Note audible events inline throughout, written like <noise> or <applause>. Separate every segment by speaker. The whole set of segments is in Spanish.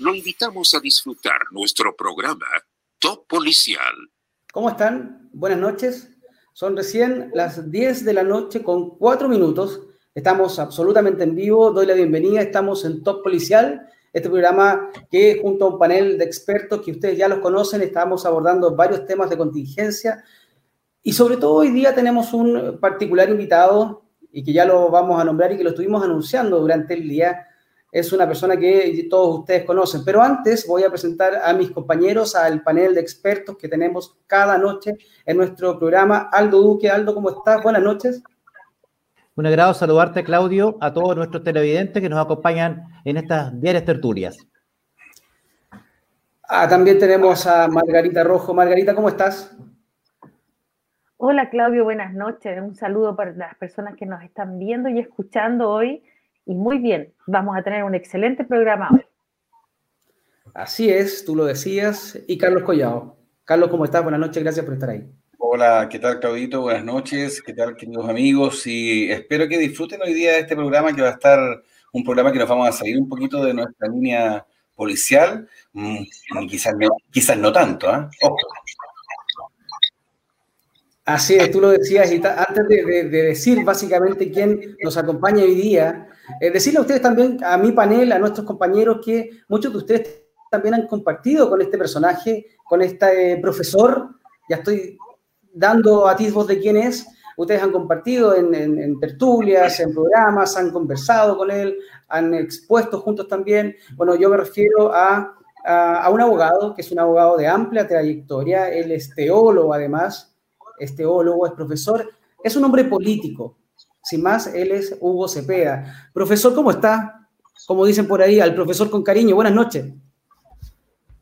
Speaker 1: lo invitamos a disfrutar nuestro programa Top Policial.
Speaker 2: ¿Cómo están? Buenas noches. Son recién las 10 de la noche con 4 minutos. Estamos absolutamente en vivo. Doy la bienvenida. Estamos en Top Policial, este programa que junto a un panel de expertos que ustedes ya los conocen, estamos abordando varios temas de contingencia. Y sobre todo hoy día tenemos un particular invitado y que ya lo vamos a nombrar y que lo estuvimos anunciando durante el día es una persona que todos ustedes conocen. Pero antes voy a presentar a mis compañeros, al panel de expertos que tenemos cada noche en nuestro programa. Aldo Duque, Aldo, ¿cómo estás? Buenas noches.
Speaker 3: Un agrado saludarte, Claudio, a todos nuestros televidentes que nos acompañan en estas diarias tertulias.
Speaker 2: Ah, también tenemos a Margarita Rojo. Margarita, ¿cómo estás?
Speaker 4: Hola, Claudio, buenas noches. Un saludo para las personas que nos están viendo y escuchando hoy y muy bien, vamos a tener un excelente programa hoy.
Speaker 2: Así es, tú lo decías. Y Carlos Collado. Carlos, ¿cómo estás? Buenas noches, gracias por estar ahí.
Speaker 5: Hola, ¿qué tal Claudito? Buenas noches, ¿qué tal queridos amigos? Y espero que disfruten hoy día de este programa que va a estar un programa que nos vamos a salir un poquito de nuestra línea policial, mm, quizás, no, quizás no tanto, ¿eh?
Speaker 2: Así es, tú lo decías, y antes de, decir básicamente quién nos acompaña hoy día, eh, decirle a ustedes también, a mi panel, a nuestros compañeros, que muchos de ustedes también han compartido con este personaje, con este profesor, ya estoy dando atisbos de quién es, ustedes han compartido en, tertulias, en programas, han conversado con él, han expuesto juntos también. Bueno, yo me refiero a, a un abogado, que es un abogado de amplia trayectoria, él es teólogo además, es teólogo, es profesor, es un hombre político. Sin más, él es Hugo Cepeda. Profesor, ¿cómo está? Como dicen por ahí, al profesor con cariño. Buenas noches.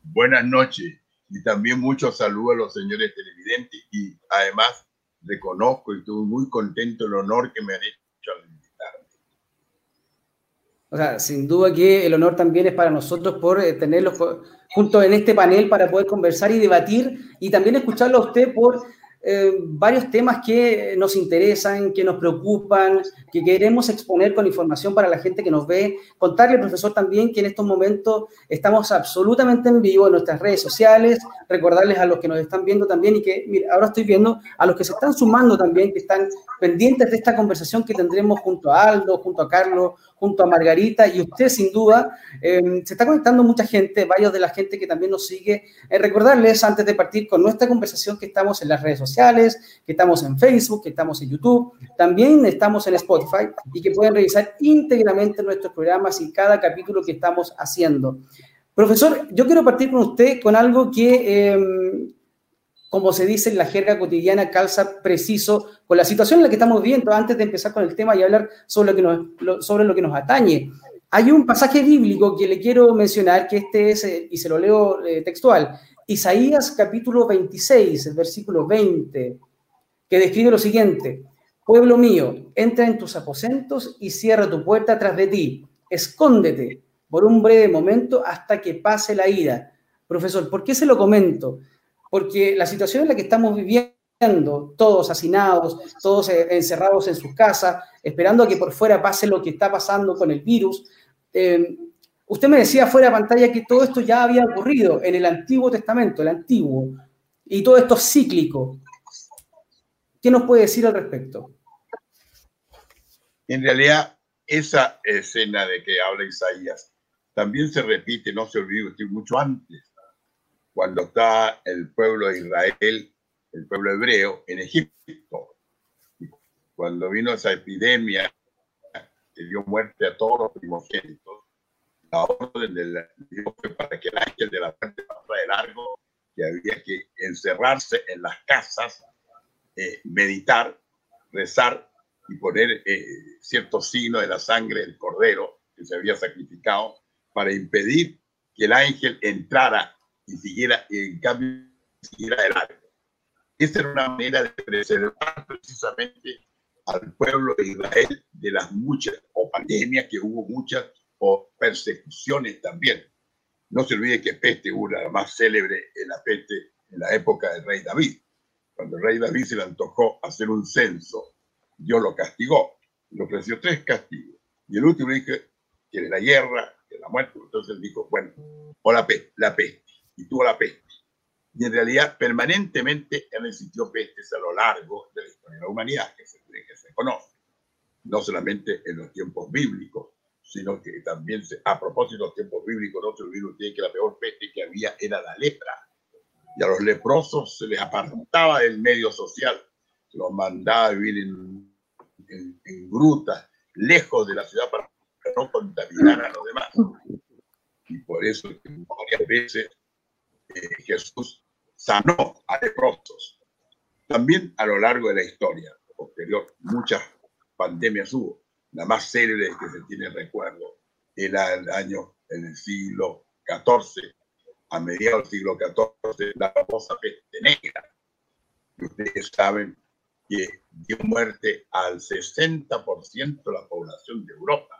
Speaker 6: Buenas noches. Y también muchos saludos a los señores televidentes. Y además reconozco y estoy muy contento el honor que me han hecho al invitarme.
Speaker 2: O sea, sin duda que el honor también es para nosotros por eh, tenerlos juntos en este panel para poder conversar y debatir y también escucharlo a usted por eh, varios temas que nos interesan, que nos preocupan, que queremos exponer con información para la gente que nos ve. Contarle, profesor, también que en estos momentos estamos absolutamente en vivo en nuestras redes sociales. Recordarles a los que nos están viendo también y que, mira, ahora estoy viendo a los que se están sumando también, que están pendientes de esta conversación que tendremos junto a Aldo, junto a Carlos, junto a Margarita y usted sin duda. Eh, se está conectando mucha gente, varios de la gente que también nos sigue. Eh, recordarles antes de partir con nuestra conversación que estamos en las redes sociales, que estamos en Facebook, que estamos en YouTube, también estamos en Spotify y que pueden revisar íntegramente nuestros programas y cada capítulo que estamos haciendo. Profesor, yo quiero partir con usted con algo que... Eh, como se dice en la jerga cotidiana, calza preciso con la situación en la que estamos viviendo antes de empezar con el tema y hablar sobre lo que nos, atañe. Hay un pasaje bíblico que le quiero mencionar, que este es, eh, y se lo leo eh, textual, Isaías capítulo 26, el versículo 20, que describe lo siguiente, pueblo mío, entra en tus aposentos y cierra tu puerta tras de ti, escóndete por un breve momento hasta que pase la ira. Profesor, ¿por qué se lo comento? Porque la situación en la que estamos viviendo, todos hacinados, todos eh, encerrados en sus casas, esperando a que por fuera pase lo que está pasando con el virus. Eh, usted me decía fuera de pantalla que todo esto ya había ocurrido en el Antiguo Testamento, el Antiguo, y todo esto es cíclico. ¿Qué nos puede decir al respecto?
Speaker 6: En realidad, esa escena de que habla Isaías también se repite, no se olvide mucho antes cuando está el pueblo de Israel, el pueblo hebreo, en Egipto. Cuando vino esa epidemia que dio muerte a todos los primogénitos, la orden del Dios fue para que el ángel de la muerte pasara de largo, que había que encerrarse en las casas, eh, meditar, rezar y poner eh, cierto signo de la sangre del cordero que se había sacrificado para impedir que el ángel entrara y siguiera, en cambio, siguiera de largo. Esa era una manera de preservar precisamente al pueblo de Israel de las muchas, o pandemias que hubo muchas, o persecuciones también. No se olvide que peste hubo la más célebre la peste en la época del rey David. Cuando el rey David se le antojó hacer un censo, Dios lo castigó, le ofreció tres castigos. Y el último dijo, quiere la guerra, que la muerte. Entonces él dijo, bueno, o la peste, la peste, y tuvo la peste. Y en realidad permanentemente han existido pestes a lo largo de la historia de la humanidad, que se, que se conoce, no solamente en los tiempos bíblicos, sino que también, se, a propósito de los tiempos bíblicos, no se olvide usted que la peor peste que había era la lepra. Y a los leprosos se les apartaba del medio social, se los mandaba a vivir en, en, en grutas, lejos de la ciudad para no contaminar a los demás. Y por eso varias veces eh, Jesús sanó a leprosos. También a lo largo de la historia posterior, muchas pandemias hubo. La más célebre que se tiene recuerdo era el año en el siglo XIV, a mediados del siglo XIV, la famosa peste negra. ustedes saben que dio muerte al 60% de la población de Europa.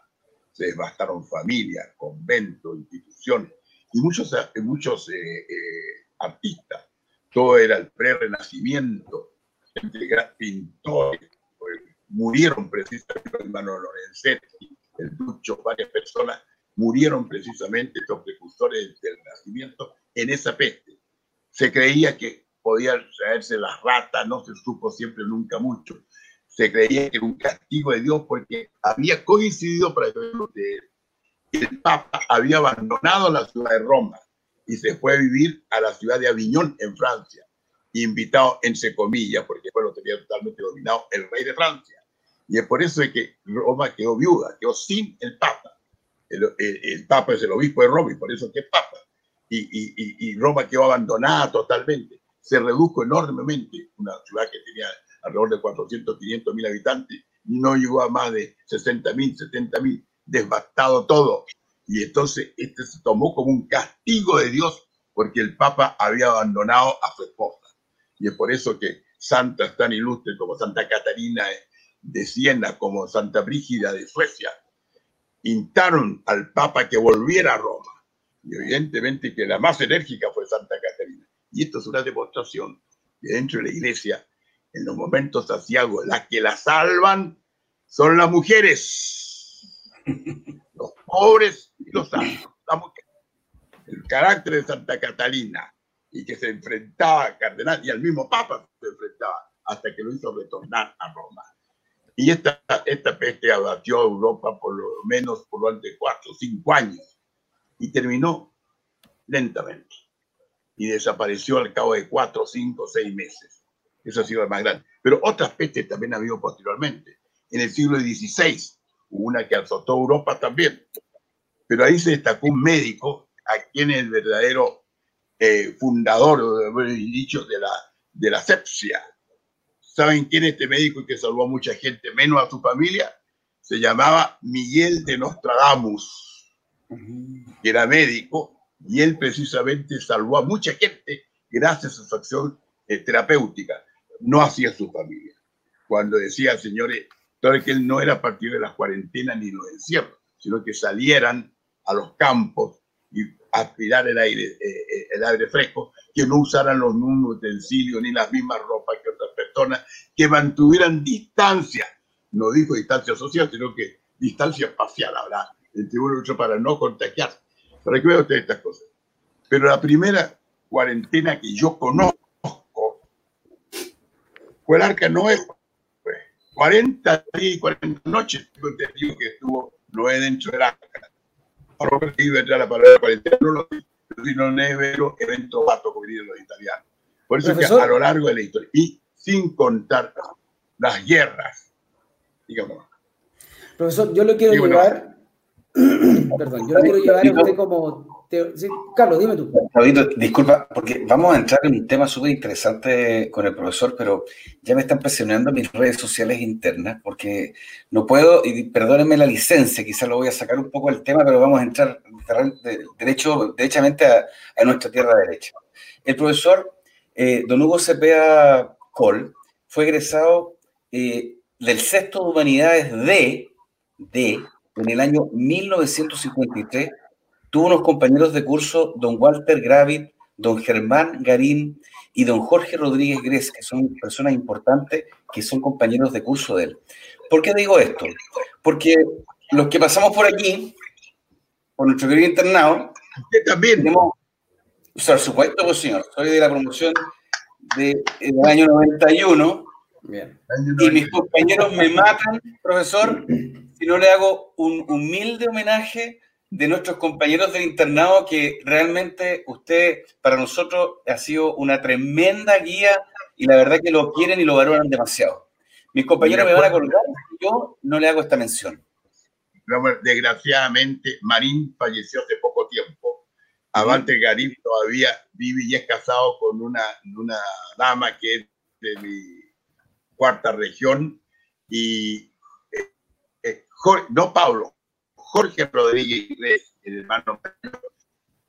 Speaker 6: Se devastaron familias, conventos, instituciones y muchos, muchos eh, eh, artistas. Todo era el pre-renacimiento, pintores, pues, murieron precisamente, el hermano Lorenzetti, el Ducho, varias personas murieron precisamente los precursores del Renacimiento en esa peste. Se creía que podían traerse las ratas, no se supo siempre nunca mucho. Se creía que era un castigo de Dios porque había coincidido para que el Papa había abandonado la ciudad de Roma y se fue a vivir a la ciudad de Aviñón en Francia, invitado entre comillas, porque lo tenía totalmente dominado el rey de Francia. Y es por eso que Roma quedó viuda, quedó sin el Papa. El, el, Papa es el obispo de Roma y por eso que es Papa. Y, y, y Roma quedó abandonada totalmente se redujo enormemente, una ciudad que tenía alrededor de 400, 500 mil habitantes, no llegó a más de 60 mil, 70 mil, devastado todo. Y entonces este se tomó como un castigo de Dios porque el Papa había abandonado a su esposa. Y es por eso que santas tan ilustres como Santa Catarina de Siena, como Santa Brígida de Suecia, instaron al Papa que volviera a Roma. Y evidentemente que la más enérgica fue Santa Catarina. Y esto es una demostración que dentro de la iglesia, en los momentos asiagos, las que la salvan son las mujeres, los pobres y los santos, El carácter de Santa Catalina y que se enfrentaba al cardenal y al mismo Papa se enfrentaba hasta que lo hizo retornar a Roma. Y esta, esta peste abatió a Europa por lo menos por durante cuatro o cinco años y terminó lentamente y desapareció al cabo de cuatro, cinco, seis meses. Eso ha sido el más grande. Pero otras pestes también ha habido posteriormente. En el siglo XVI una que azotó Europa también. Pero ahí se destacó un médico, a quien el verdadero eh, fundador, dicho, de la, de la sepsia. ¿Saben quién es este médico que salvó a mucha gente, menos a su familia? Se llamaba Miguel de Nostradamus, que era médico y él precisamente salvó a mucha gente gracias a su acción eh, terapéutica, no hacia su familia. Cuando decía, señores, todo que él no era a partir de las cuarentenas ni los encierros, sino que salieran a los campos y aspirar el aire, eh, eh, el aire fresco, que no usaran los mismos utensilios ni las mismas ropas que otras personas, que mantuvieran distancia, no dijo distancia social, sino que distancia espacial, habrá entre uno y otro para no contagiarse para que vea usted estas cosas. Pero la primera cuarentena que yo conozco fue el Arca Noé. 40 días y 40 noches, tengo entendido que estuvo Noé dentro del Arca. Ahora que iba a entrar la palabra cuarentena, no lo sino nevero evento vato, como dirían los italianos. Por eso es que a lo largo de la historia, y sin contar las guerras, digamos.
Speaker 2: Profesor, yo lo quiero llevar <clears throat> Perdón, yo lo quiero llevar a usted como. Carlos, dime tú.
Speaker 5: disculpa, porque vamos a entrar en un tema súper interesante con el profesor, pero ya me están presionando mis redes sociales internas, porque no puedo, y perdónenme la licencia, quizás lo voy a sacar un poco del tema, pero vamos a entrar derecho, derechamente a, nuestra tierra derecha. El profesor eh, Don Hugo Cepeda Col fue egresado eh, del sexto de humanidades de, de en el año 1953 tuvo unos compañeros de curso, don Walter Gravit, don Germán Garín y don Jorge Rodríguez Gres, que son personas importantes, que son compañeros de curso de él. ¿Por qué digo esto? Porque los que pasamos por aquí, por nuestro querido internado.
Speaker 6: También.
Speaker 5: Tenemos, por supuesto, pues, señor. Soy de la promoción de, del año 91.
Speaker 2: Bien.
Speaker 5: Y mis compañeros me matan, profesor, si no le hago un humilde homenaje de nuestros compañeros del internado que realmente usted para nosotros ha sido una tremenda guía y la verdad que lo quieren y lo valoran demasiado. Mis compañeros me van a colgar y yo no le hago esta mención.
Speaker 6: Desgraciadamente, Marín falleció hace poco tiempo. Avante Garim todavía vive y es casado con una, una dama que es de mi cuarta región y eh, eh, no Pablo, Jorge Rodríguez, el hermano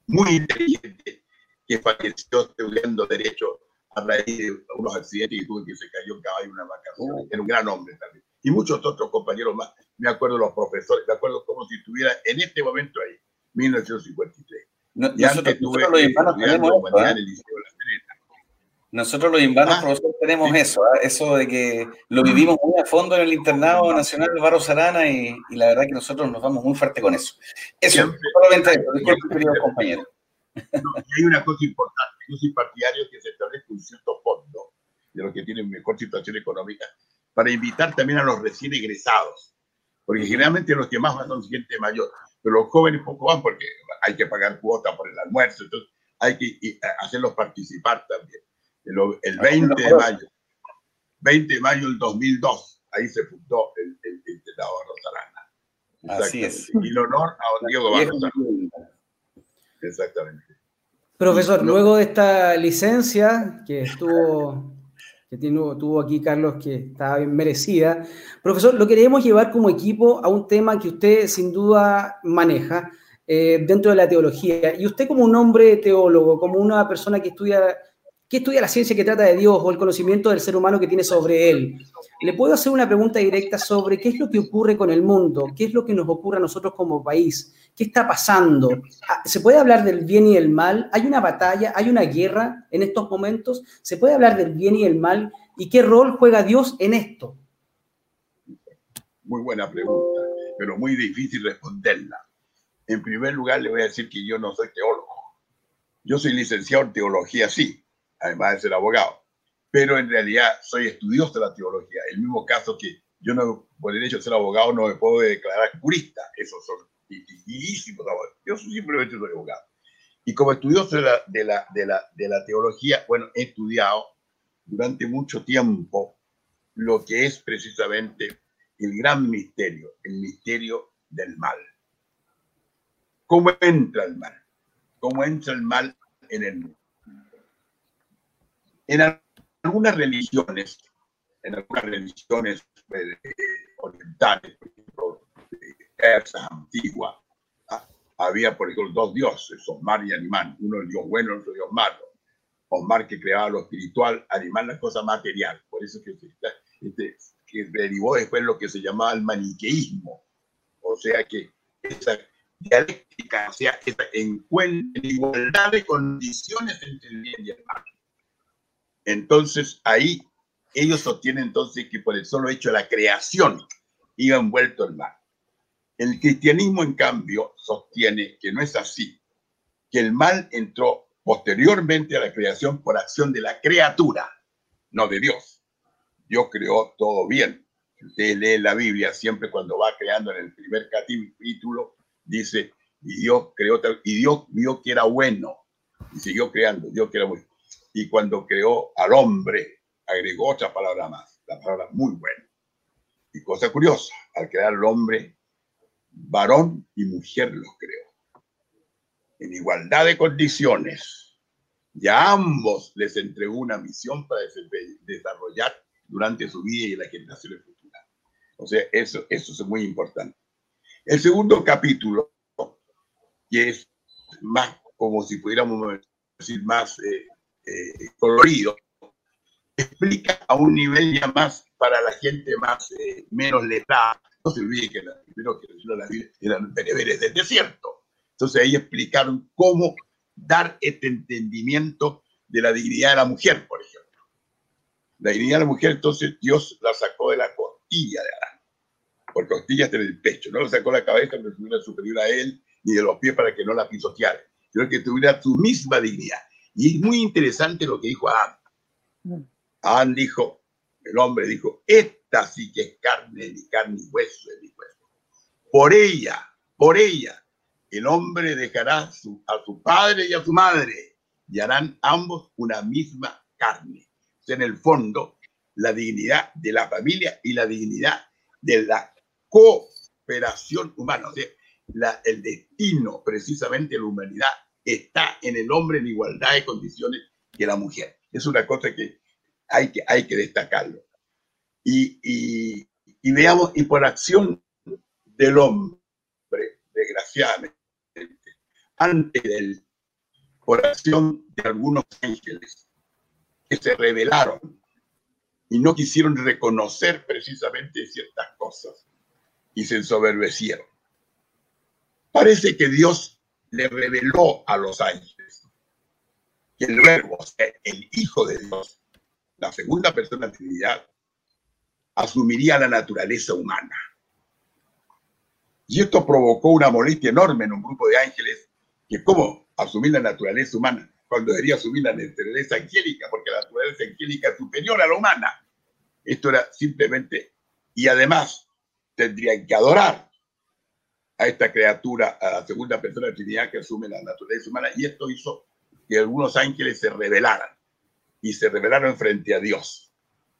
Speaker 6: muy inteligente, que falleció estudiando Derecho a raíz de unos accidentes y tuvo que se cayó un caballo en una vacación. Oh. Era un gran hombre también. Y muchos otros compañeros más. Me acuerdo los profesores, me acuerdo como si estuviera en este momento ahí, 1953.
Speaker 5: No, y nosotros, antes tuve nosotros los esto, ¿eh? en el Liceo de la nosotros los invanos, ah, profesor, tenemos eso, ¿eh? eso de que lo vivimos muy a fondo en el internado nacional de Barro Sarana y, y, la verdad que nosotros nos vamos muy fuerte con eso. Eso, solamente eso, disculpe, querido compañero.
Speaker 6: No, y hay una cosa importante, yo soy partidario que se establezca un cierto fondo de los que tienen mejor situación económica para invitar también a los recién egresados, porque generalmente los que más van son gente mayor, pero los jóvenes poco van porque hay que pagar cuota por el almuerzo, entonces hay que hacerlos participar también el, 20 de mayo, 20 de mayo del 2002, ahí se fundó el, el, el Tratado de
Speaker 5: Rosarana. Así es.
Speaker 6: Y el honor a don Diego Barros Exactamente.
Speaker 2: Profesor, luego de esta licencia que estuvo, que tuvo aquí Carlos, que estaba bien merecida, profesor, lo queremos llevar como equipo a un tema que usted sin duda maneja eh, dentro de la teología. Y usted como un hombre teólogo, como una persona que estudia ¿Qué estudia la ciencia que trata de Dios o el conocimiento del ser humano que tiene sobre él? Le puedo hacer una pregunta directa sobre qué es lo que ocurre con el mundo, qué es lo que nos ocurre a nosotros como país, qué está pasando. Ah, ¿Se puede hablar del bien y el mal? ¿Hay una batalla? ¿Hay una guerra en estos momentos? ¿Se puede hablar del bien y el mal? ¿Y qué rol juega Dios en esto?
Speaker 6: Muy buena pregunta, pero muy difícil responderla. En primer lugar, le voy a decir que yo no soy teólogo. Yo soy licenciado en teología, sí, además de ser abogado. Pero en realidad soy estudioso de la teología. El mismo caso que yo no, por el hecho de ser abogado, no me puedo declarar jurista. Esos son dificilísimos. Yo simplemente soy abogado. Y como estudioso de la, de, la, de, la, de la teología, bueno, he estudiado durante mucho tiempo lo que es precisamente el gran misterio, el misterio del mal. ¿Cómo entra el mal? ¿Cómo entra el mal en el mundo? En algunas religiones, en algunas religiones eh, orientales, por ejemplo, persas antiguas, ah, había, por ejemplo, dos dioses, Osmar y Animán, uno el dios bueno, otro el dios malo. Osmar que creaba lo espiritual, Animán la cosa material. Por eso que, este, que derivó después lo que se llamaba el maniqueísmo. O sea que esa dialéctica, o sea, esa encuentra igualdad de condiciones entre el bien y el mal. Entonces ahí ellos sostienen entonces que por el solo hecho de la creación iba envuelto el mal. El cristianismo, en cambio, sostiene que no es así, que el mal entró posteriormente a la creación por acción de la criatura, no de Dios. Dios creó todo bien. Usted lee la Biblia siempre cuando va creando en el primer capítulo, dice, y Dios creó, y Dios vio que era bueno, y siguió creando, Dios que era bueno y cuando creó al hombre, agregó otra palabra más, la palabra muy buena. Y cosa curiosa, al crear al hombre, varón y mujer los creó. En igualdad de condiciones. Ya ambos les entregó una misión para desarrollar durante su vida y la generación futura. O sea, eso, eso es muy importante. El segundo capítulo, que es más como si pudiéramos decir más eh, eh, colorido, explica a un nivel ya más para la gente más eh, menos letrada. No se olvide que la, primero que la eran bereberes del desierto. Entonces ahí explicaron cómo dar este entendimiento de la dignidad de la mujer, por ejemplo. La dignidad de la mujer, entonces Dios la sacó de la costilla de Adán, porque costilla está en el pecho, no lo sacó la cabeza, pero era superior a él, ni de los pies para que no la pisoteara, sino que tuviera su misma dignidad. Y es muy interesante lo que dijo Adán.
Speaker 4: Mm.
Speaker 6: Adán dijo, el hombre dijo, esta sí que es carne de carne y hueso de mi hueso. Por ella, por ella, el hombre dejará su- a su padre y a su madre y harán ambos una misma carne. O sea, en el fondo, la dignidad de la familia y la dignidad de la cooperación humana. O sea, la- el destino precisamente de la humanidad está en el hombre en igualdad de condiciones que la mujer. Es una cosa que hay que, hay que destacarlo. Y, y- veamos, y por acción del hombre, desgraciadamente, antes del, por acción de algunos ángeles que se rebelaron y no quisieron reconocer precisamente ciertas cosas y se ensoberbecieron. Parece que Dios le reveló a los ángeles que el verbo, o sea, el Hijo de Dios, la segunda persona de Trinidad, asumiría la naturaleza humana. Y esto provocó una molestia enorme en un grupo de ángeles que cómo asumir la naturaleza humana cuando debería asumir la naturaleza angélica, porque la naturaleza angélica es superior a la humana. Esto era simplemente, y además tendrían que adorar a esta criatura, a la segunda persona de Trinidad que asume la naturaleza humana, y esto hizo que algunos ángeles se rebelaran, y se rebelaron frente a Dios.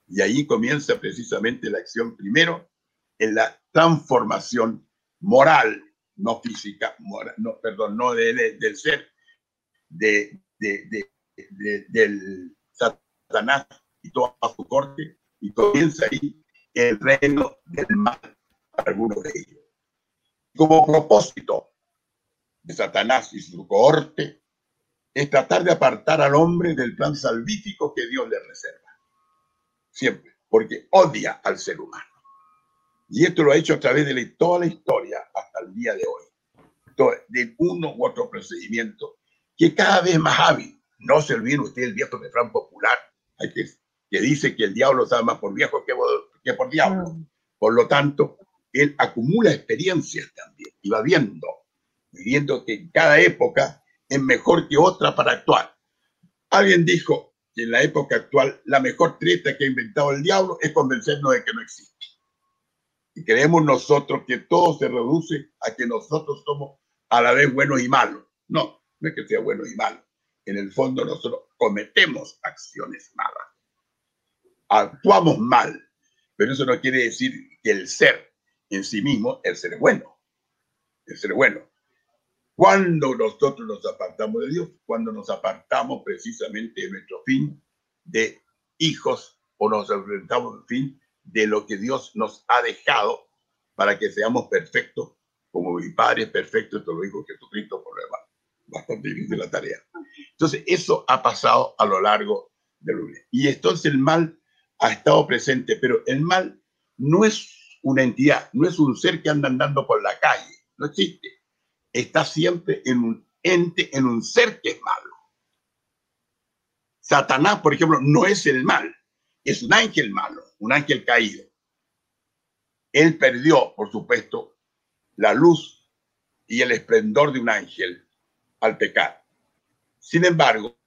Speaker 6: Y ahí comienza precisamente la acción primero en la transformación moral, no física, moral, no, perdón, no de- de- del ser, de- del Satanás y toda su corte, y comienza ahí el reino del mal para algunos de ellos. Como propósito de Satanás y su cohorte es tratar de apartar al hombre del plan salvífico que Dios le reserva. Siempre, porque odia al ser humano. Y esto lo ha hecho a través de toda la historia hasta el día de hoy. De uno u otro procedimiento que cada vez más hábil. No se olviden ustedes el viejo refrán popular que, que dice que el diablo sabe más por viejo que, por- que por diablo.
Speaker 4: Mm.
Speaker 6: Por lo tanto, él acumula experiencias también y va viendo, viendo que en cada época es mejor que otra para actuar. Alguien dijo que en la época actual la mejor treta que ha inventado el diablo es convencernos de que no existe. Y creemos nosotros que todo se reduce a que nosotros somos a la vez buenos y malos. No, no es que sea buenos y malos. En el fondo nosotros cometemos acciones malas. Actuamos mal, pero eso no quiere decir que el ser en sí mismo, el ser bueno. El ser bueno. Cuando nosotros nos apartamos de Dios, cuando nos apartamos precisamente de nuestro fin de hijos o nos enfrentamos al fin de lo que Dios nos ha dejado para que seamos perfectos, como mi Padre es perfecto, esto lo dijo Jesucristo por lo demás. Bastante difícil la tarea. Entonces, eso ha pasado a lo largo del lunes. Y entonces el mal ha estado presente, pero el mal no es una entidad, no es un ser que anda andando por la calle, no existe. Está siempre en un ente, en un ser que es malo. Satanás, por ejemplo, no es el mal, es un ángel malo, un ángel caído. Él perdió, por supuesto, la luz y el esplendor de un ángel al pecar. Sin embargo,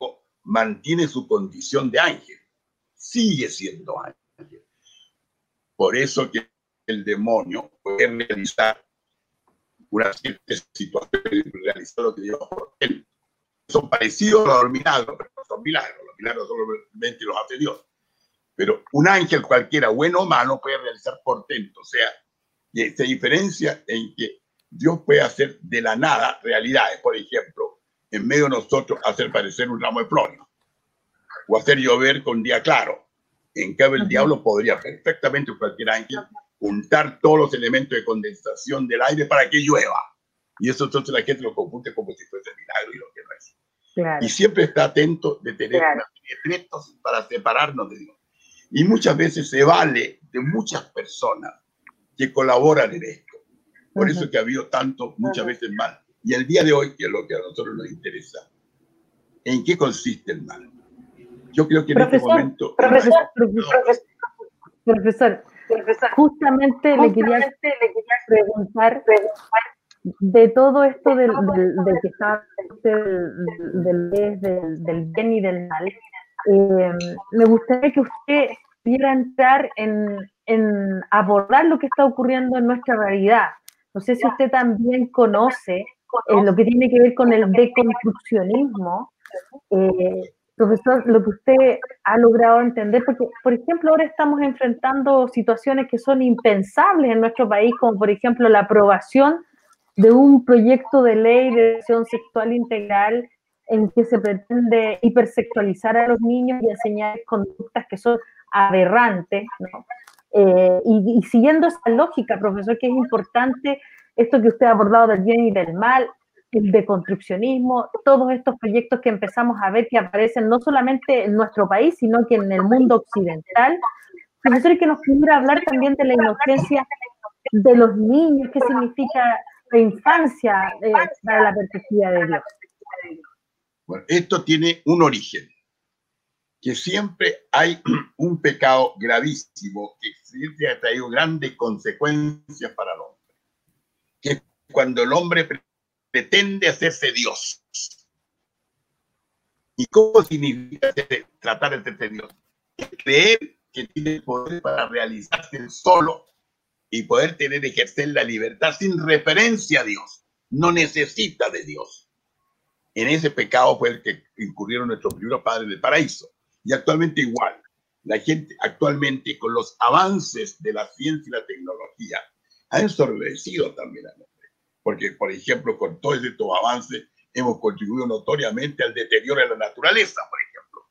Speaker 6: mantiene su condición de ángel. Sigue siendo ángel. Por eso que el demonio puede realizar una cierta situación, realizar lo que lleva por él. Son parecidos a los milagros, pero no son milagros. Los milagros solamente los hace Dios. Pero un ángel cualquiera, bueno o malo, puede realizar portentos. O sea, y se diferencia en que Dios puede hacer de la nada realidades. Por ejemplo, en medio de nosotros hacer parecer un ramo de flores o hacer llover con día claro. En cambio, el diablo podría perfectamente, cualquier ángel, juntar todos los elementos de condensación del aire para que llueva. Y eso entonces la gente lo confunde como si fuese milagro y lo que no es.
Speaker 4: Claro.
Speaker 6: Y siempre está atento de tener
Speaker 4: Claro.
Speaker 6: una serie de decretos para separarnos de Dios. Y muchas veces se vale de muchas personas que colaboran en esto. Por
Speaker 4: Ujú.
Speaker 6: eso que ha habido tanto, muchas
Speaker 4: Ujú.
Speaker 6: veces mal. Y el día de hoy, que es lo que a nosotros nos interesa, ¿en qué consiste el mal? Yo creo que en este
Speaker 4: Profesor,
Speaker 6: momento...
Speaker 4: Profesor, profesor, profesor, profesor, justamente, le quería preguntar de todo esto del, del, que está del, del, del, bien y del mal, eh, me gustaría que usted pudiera entrar en, en, abordar lo que está ocurriendo en nuestra realidad. No sé si usted también conoce eh, lo que tiene que ver con el deconstruccionismo. Eh, profesor, lo que usted ha logrado entender, porque, por ejemplo, ahora estamos enfrentando situaciones que son impensables en nuestro país, como por ejemplo la aprobación de un proyecto de ley de educación sexual integral en que se pretende hipersexualizar a los niños y enseñar conductas que son aberrantes, ¿no? Eh, y, y, siguiendo esa lógica, profesor, que es importante esto que usted ha abordado del bien y del mal, el deconstruccionismo, todos estos proyectos que empezamos a ver que aparecen no solamente en nuestro país, sino que en el mundo occidental. Profesor, que nos pudiera hablar también de la inocencia de los niños, qué significa la infancia eh, para la perspectiva de Dios.
Speaker 6: Bueno, esto tiene un origen, que siempre hay <clears throat> un pecado gravísimo que siempre ha traído grandes consecuencias para el hombre, que cuando el hombre pretende hacerse Dios. ¿Y cómo significa tratar de ser Dios? creer que tiene poder para realizarse solo y poder tener, ejercer la libertad sin referencia a Dios. No necesita de Dios. En ese pecado fue el que incurrieron nuestros primeros padres del paraíso. Y actualmente igual. La gente actualmente con los avances de la ciencia y la tecnología ha ensordecido también a nosotros porque, por ejemplo, con todos estos avances hemos contribuido notoriamente al deterioro de la naturaleza, por ejemplo.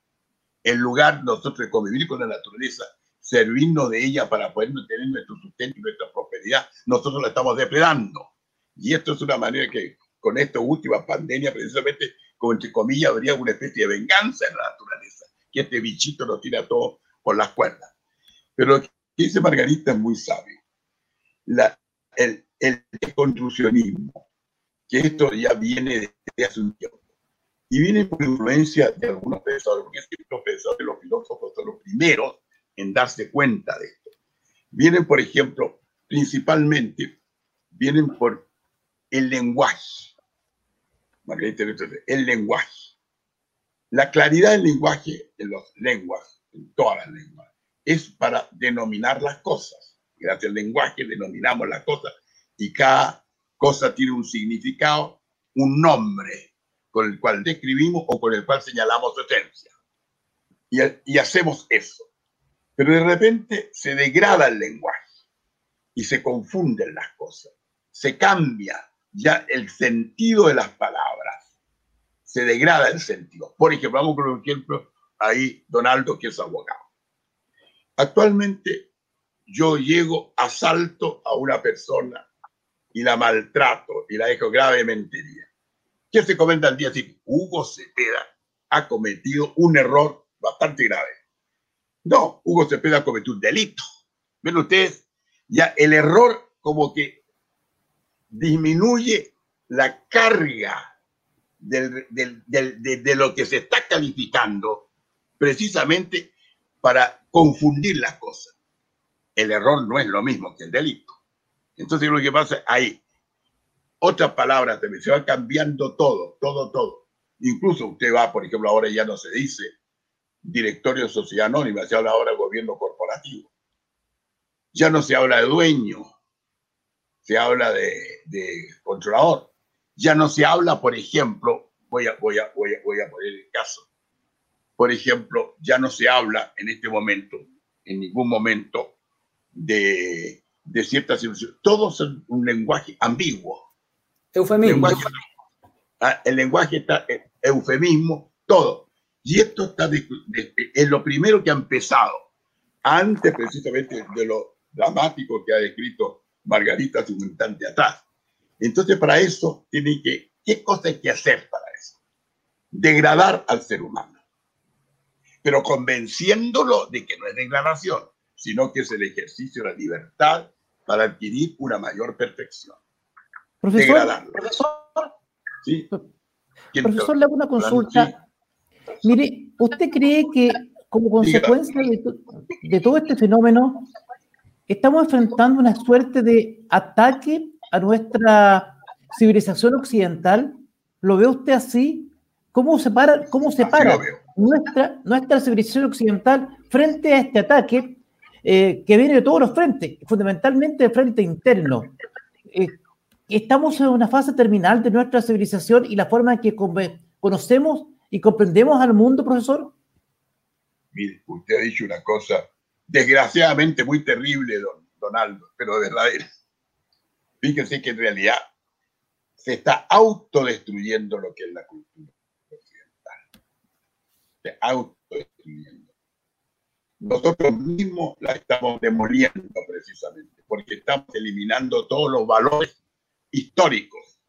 Speaker 6: En lugar nosotros de convivir con la naturaleza, servirnos de ella para poder mantener nuestro sustento y nuestra prosperidad, nosotros la estamos depredando. Y esto es una manera que con esta última pandemia, precisamente, como entre comillas, habría una especie de venganza en la naturaleza, que este bichito nos tira todo por las cuerdas. Pero lo que dice Margarita es muy sabio. La, el, el deconstruccionismo, que esto ya viene desde hace un tiempo. Y viene por influencia de algunos profesores, porque los profesores, los filósofos son los primeros en darse cuenta de esto. Vienen, por ejemplo, principalmente, vienen por el lenguaje. Margarita, el lenguaje. La claridad del lenguaje en las lenguas, en todas las lenguas, es para denominar las cosas. Gracias al lenguaje denominamos las cosas y cada cosa tiene un significado, un nombre con el cual describimos o con el cual señalamos su esencia. Y, y hacemos eso. Pero de repente se degrada el lenguaje y se confunden las cosas. Se cambia ya el sentido de las palabras. Se degrada el sentido. Por ejemplo, vamos con ejemplo ahí Donaldo, que es abogado. Actualmente yo llego, asalto a una persona y la maltrato y la dejo gravemente herida. ¿Qué se comenta al día siguiente? Hugo Cepeda ha cometido un error bastante grave. No, Hugo Cepeda ha cometido un delito. Ven ustedes, ya el error como que disminuye la carga de, de lo que se está calificando precisamente para confundir las cosas. El error no es lo mismo que el delito. Entonces lo que pasa hay otras palabras también, se va cambiando todo, todo, todo. Incluso usted va, por ejemplo, ahora ya no se dice directorio de sociedad anónima, se habla ahora de gobierno corporativo. Ya no se habla de dueño, se habla de, de controlador. Ya no se habla, por ejemplo, voy a, voy, a, voy, a, voy a poner el caso. Por ejemplo, ya no se habla en este momento, en ningún momento, de de ciertas situaciones. Todos son un lenguaje ambiguo.
Speaker 2: Eufemismo.
Speaker 6: Lenguaje, ah, el lenguaje está eh, eufemismo, todo. Y esto está de, de, es lo primero que ha empezado, antes precisamente de lo dramático que ha descrito Margarita hace un instante atrás. Entonces, para eso, tiene que, ¿qué cosa hay que hacer para eso? Degradar al ser humano. Pero convenciéndolo de que no es degradación, sino que es el ejercicio de la libertad para adquirir una mayor perfección.
Speaker 3: Profesor, profesor,
Speaker 6: ¿Sí?
Speaker 3: profesor, le hago una consulta. Mire, ¿usted cree que como consecuencia de, de, todo este fenómeno estamos enfrentando una suerte de ataque a nuestra civilización occidental? ¿Lo ve usted así? ¿Cómo separa, cómo separa nuestra, nuestra civilización occidental frente a este ataque eh, que viene de todos los frentes, fundamentalmente el frente interno? Eh, estamos en una fase terminal de nuestra civilización y la forma en que conocemos y comprendemos al mundo, profesor?
Speaker 6: Mire, usted ha dicho una cosa desgraciadamente muy terrible, don Donaldo, pero verdadera. Fíjense que en realidad se está autodestruyendo lo que es la cultura occidental. Se autodestruyendo. Nosotros mismos la estamos demoliendo precisamente, porque estamos eliminando todos los valores históricos,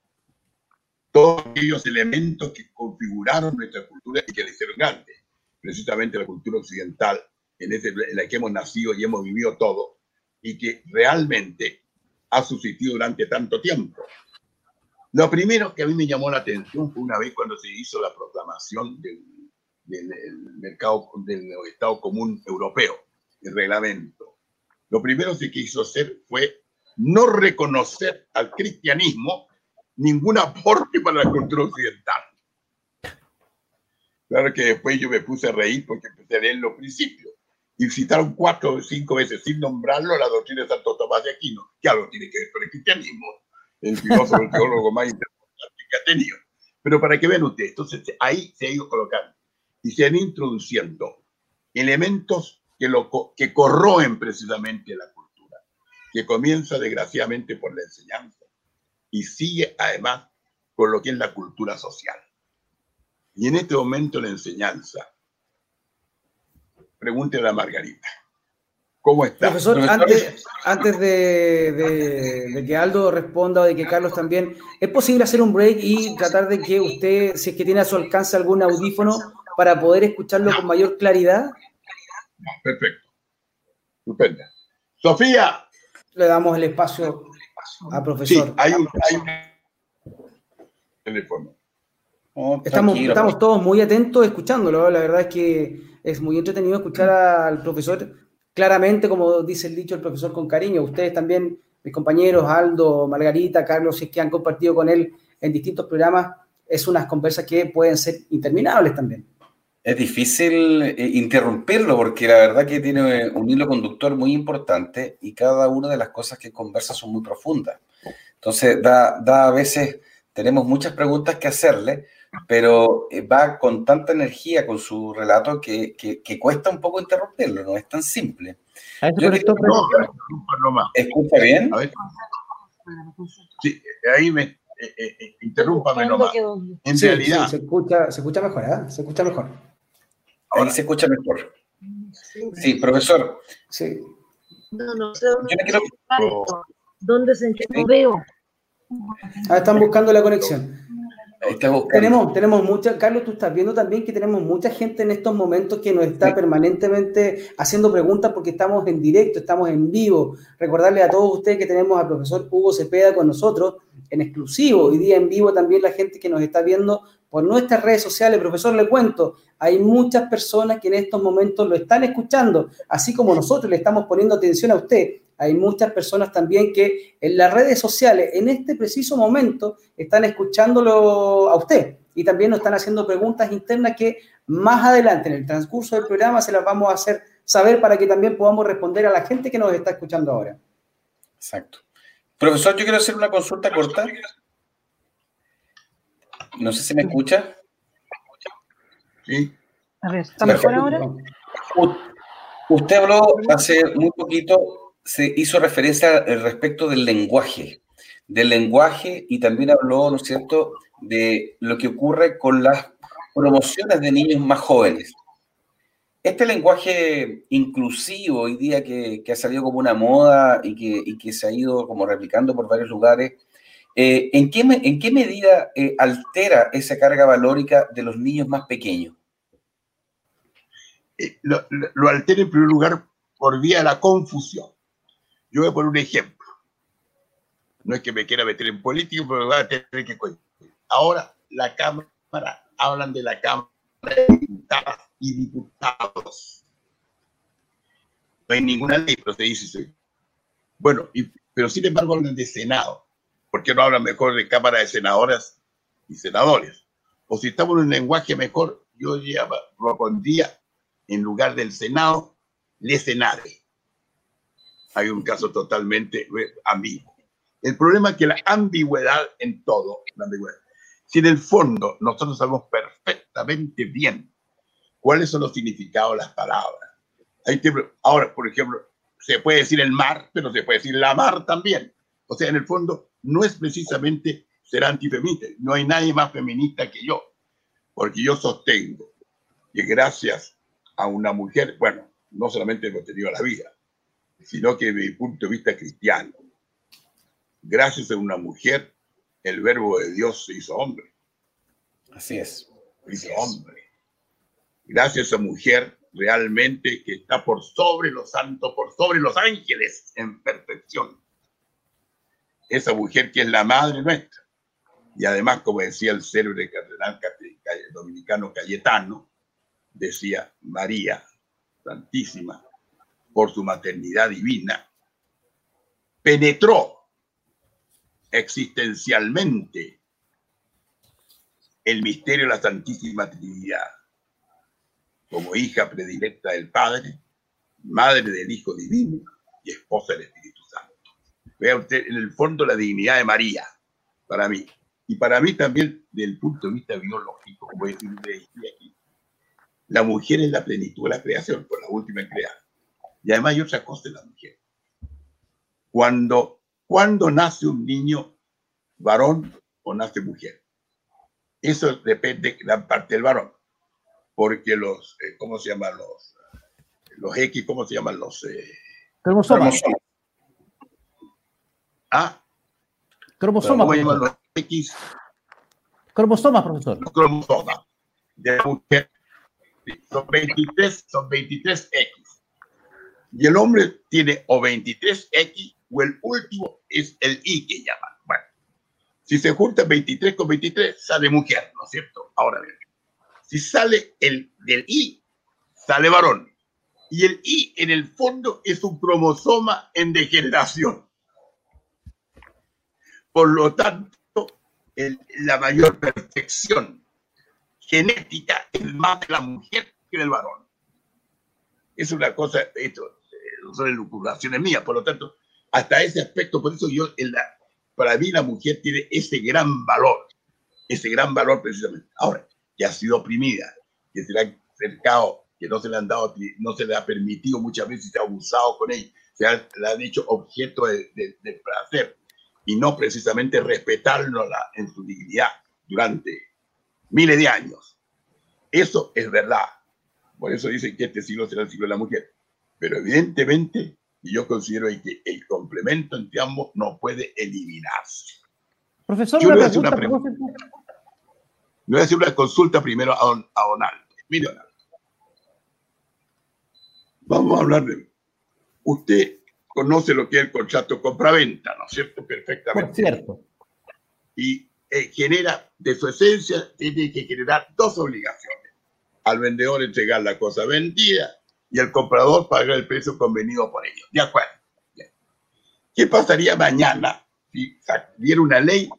Speaker 6: todos aquellos elementos que configuraron nuestra cultura y que la hicieron grande, precisamente la cultura occidental, en, en la que hemos nacido y hemos vivido todo, y que realmente ha subsistido durante tanto tiempo. Lo primero que a mí me llamó la atención fue una vez cuando se hizo la proclamación del, del, mercado del Estado Común Europeo, el reglamento. Lo primero que quiso hacer fue no reconocer al cristianismo ningún aporte para la cultura occidental. Claro que después yo me puse a reír porque empecé a leer los principios y citaron cuatro o cinco veces sin nombrarlo la doctrina de Santo Tomás de Aquino, que algo tiene que ver con el cristianismo, el filósofo, el teólogo más <laughs> importante que ha tenido. Pero para que vean ustedes, entonces ahí se ha ido colocando y se han introduciendo elementos que, lo, que corroen precisamente la que comienza desgraciadamente por la enseñanza y sigue además por lo que es la cultura social. Y en este momento la enseñanza, pregúntele a Margarita. ¿Cómo está?
Speaker 2: Profesor, antes, antes de, que Aldo responda o de que Carlos también, ¿es posible hacer un break y tratar de que usted, si es que tiene a su alcance algún audífono, para poder escucharlo con mayor claridad?
Speaker 6: Perfecto. Estupenda. Sofía,
Speaker 2: le damos el espacio al profesor.
Speaker 6: Sí, hay un, teléfono.
Speaker 2: Oh, estamos, estamos todos muy atentos escuchándolo. La verdad es que es muy entretenido escuchar al profesor claramente, como dice el dicho el profesor, con cariño. Ustedes también, mis compañeros, Aldo, Margarita, Carlos, si es que han compartido con él en distintos programas, es unas conversas que pueden ser interminables también
Speaker 5: es difícil eh, interrumpirlo porque la verdad que tiene un hilo conductor muy importante y cada una de las cosas que conversa son muy profundas. Entonces, da, da a veces, tenemos muchas preguntas que hacerle, pero eh, va con tanta energía con su relato que, que, cuesta un poco interrumpirlo, no es tan simple. ¿Escucha bien?
Speaker 6: Sí, ahí me, eh, eh, interrúmpame nomás. En realidad.
Speaker 2: se, escucha, se escucha mejor, ¿eh? Se escucha mejor.
Speaker 5: Ahí se escucha mejor. Sí, profesor.
Speaker 2: Sí.
Speaker 7: No, no sé dónde, ¿Dónde se no veo.
Speaker 2: Ah, están buscando la conexión. Tenemos, tenemos mucha, Carlos, tú estás viendo también que tenemos mucha gente en estos momentos que nos está permanentemente haciendo preguntas porque estamos en directo, estamos en vivo. Recordarle a todos ustedes que tenemos al profesor Hugo Cepeda con nosotros en exclusivo. Hoy día en vivo también la gente que nos está viendo por nuestras redes sociales. Profesor, le cuento, hay muchas personas que en estos momentos lo están escuchando, así como nosotros le estamos poniendo atención a usted. Hay muchas personas también que en las redes sociales, en este preciso momento, están escuchándolo a usted y también nos están haciendo preguntas internas que más adelante en el transcurso del programa se las vamos a hacer saber para que también podamos responder a la gente que nos está escuchando ahora.
Speaker 5: Exacto. Profesor, yo quiero hacer una consulta corta. No sé si me escucha.
Speaker 6: Sí.
Speaker 7: A ver, ¿está mejor ahora?
Speaker 5: Usted habló hace muy poquito, se hizo referencia respecto del lenguaje, del lenguaje y también habló, ¿no es cierto?, de lo que ocurre con las promociones de niños más jóvenes. Este lenguaje inclusivo hoy día que, ha salido como una moda y que, y que, se ha ido como replicando por varios lugares, eh, ¿en, qué, ¿en, qué, medida eh, altera esa carga valórica de los niños más pequeños?
Speaker 6: Eh, lo, lo, altera en primer lugar por vía de la confusión. Yo voy a poner un ejemplo. No es que me quiera meter en política, pero voy a tener que... Ahora la Cámara, hablan de la Cámara de Diputadas y Diputados. No hay ninguna ley, pero se dice... Bueno, y, pero sin embargo hablan de Senado ¿por qué no hablan mejor de Cámara de Senadoras y Senadores? O si estamos en un lenguaje mejor, yo ya propondría, en lugar del Senado, le Senade. Hay un caso totalmente eh, ambiguo. El problema es que la ambigüedad en todo, la ambigüedad, si en el fondo nosotros sabemos perfectamente bien cuáles son los significados de las palabras. Ahora, por ejemplo, se puede decir el mar, pero se puede decir la mar también. O sea, en el fondo, no es precisamente ser antifeminista. No hay nadie más feminista que yo, porque yo sostengo que gracias a una mujer, bueno, no solamente hemos tenido la vida, sino que desde mi punto de vista cristiano, gracias a una mujer, el verbo de Dios se hizo hombre.
Speaker 5: Así es.
Speaker 6: Se hizo hombre. Gracias a mujer realmente que está por sobre los santos, por sobre los ángeles en perfección. Esa mujer que es la madre nuestra. Y además, como decía el célebre cardenal dominicano Cayetano, decía María Santísima, por su maternidad divina, penetró existencialmente el misterio de la Santísima Trinidad como hija predilecta del Padre, madre del Hijo Divino y esposa del. Vea usted en el fondo la dignidad de María, para mí. Y para mí también, desde el punto de vista biológico, como decía aquí, la mujer es la plenitud de la creación, por la última creada. Y además hay otra cosa de la mujer. Cuando, cuando nace un niño varón o nace mujer. Eso depende de la parte del varón porque los, eh, ¿cómo se llaman los, los X, ¿cómo se llaman los? Eh,
Speaker 3: cromosomas. Cromosomas.
Speaker 6: ¿Cómo llaman los X?
Speaker 3: Cromosomas, profesor.
Speaker 6: Cromosomas. De la mujer. Son 23, son 23 X. Y el hombre tiene o 23 X o el último es el Y que llaman. Bueno, si se juntan 23 con 23, sale mujer, ¿no es cierto? Ahora bien si sale el del I, sale varón. Y el I en el fondo es un cromosoma en degeneración. Por lo tanto, la mayor perfección genética es más de la mujer que del varón. Es una cosa, esto son elucubraciones mías, por lo tanto, hasta ese aspecto, por eso yo, para mí la mujer tiene ese gran valor, ese gran valor precisamente. Ahora, que ha sido oprimida, que se le ha cercado, que no se le han dado, no se le ha permitido muchas veces, se ha abusado con ella, se ha, le han hecho objeto de, placer y no precisamente respetarlo en su dignidad durante miles de años. Eso es verdad. Por eso dicen que este siglo será el siglo de la mujer. Pero evidentemente, yo considero que el complemento entre ambos no puede eliminarse.
Speaker 3: Profesor, yo una, pregunta,
Speaker 6: le voy a hacer una consulta primero a don, a Mire, Vamos a hablar de. Usted conoce lo que es el contrato compra-venta, ¿no es cierto? Perfectamente.
Speaker 3: Por cierto.
Speaker 6: Y eh, genera, de su esencia, tiene que generar dos obligaciones. Al vendedor entregar la cosa vendida y al comprador pagar el precio convenido por ellos. ¿De acuerdo? ¿Qué pasaría mañana si hubiera una ley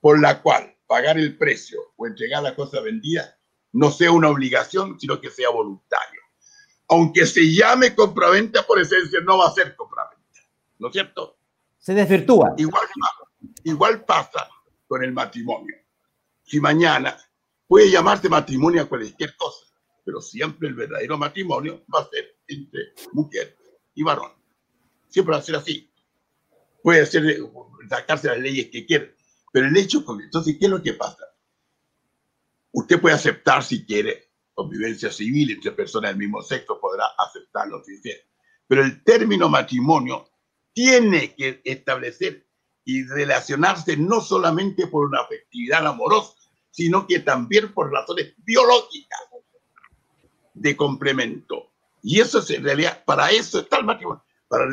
Speaker 6: por la cual pagar el precio o entregar la cosa vendida no sea una obligación, sino que sea voluntario. Aunque se llame compraventa, por esencia no va a ser compraventa. ¿No es cierto?
Speaker 3: Se desvirtúa.
Speaker 6: Igual, igual pasa con el matrimonio. Si mañana puede llamarse matrimonio a cualquier cosa, pero siempre el verdadero matrimonio va a ser entre mujer y varón. Siempre va a ser así. Puede ser, sacarse las leyes que quiera, pero el hecho, entonces, ¿qué es lo que pasa? Usted puede aceptar si quiere convivencia civil entre personas del mismo sexo, podrá aceptarlo si quiere. Pero el término matrimonio tiene que establecer y relacionarse no solamente por una afectividad amorosa, sino que también por razones biológicas de complemento. Y eso es en realidad, para eso está el matrimonio, para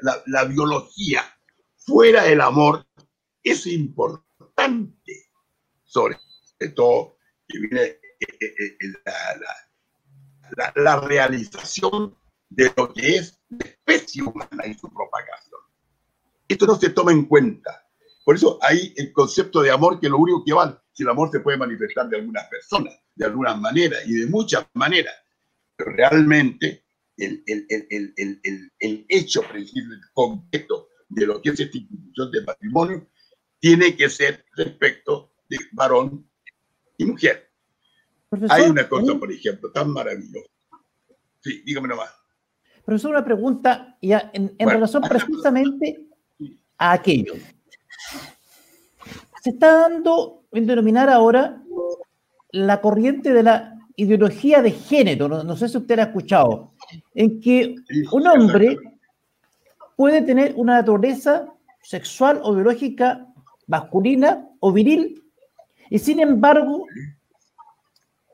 Speaker 6: la, la biología. Fuera del amor es importante, sobre todo que viene eh, eh, eh, la, la, realización de lo que es la especie humana y su propagación. Esto no se toma en cuenta. Por eso hay el concepto de amor que lo único que vale. Si el amor se puede manifestar de algunas personas, de algunas maneras y de muchas maneras, pero realmente el, el, el, el hecho concreto de lo que es esta institución de patrimonio tiene que ser respecto de varón y mujer. Hay una cosa, por ejemplo, tan maravillosa. Sí, dígame nomás.
Speaker 3: Profesor, una pregunta ya en, relación precisamente a aquello. Se está dando en denominar ahora la corriente de la ideología de género, no, sé si usted la ha escuchado, en que un hombre puede tener una naturaleza sexual o biológica masculina o viril y sin embargo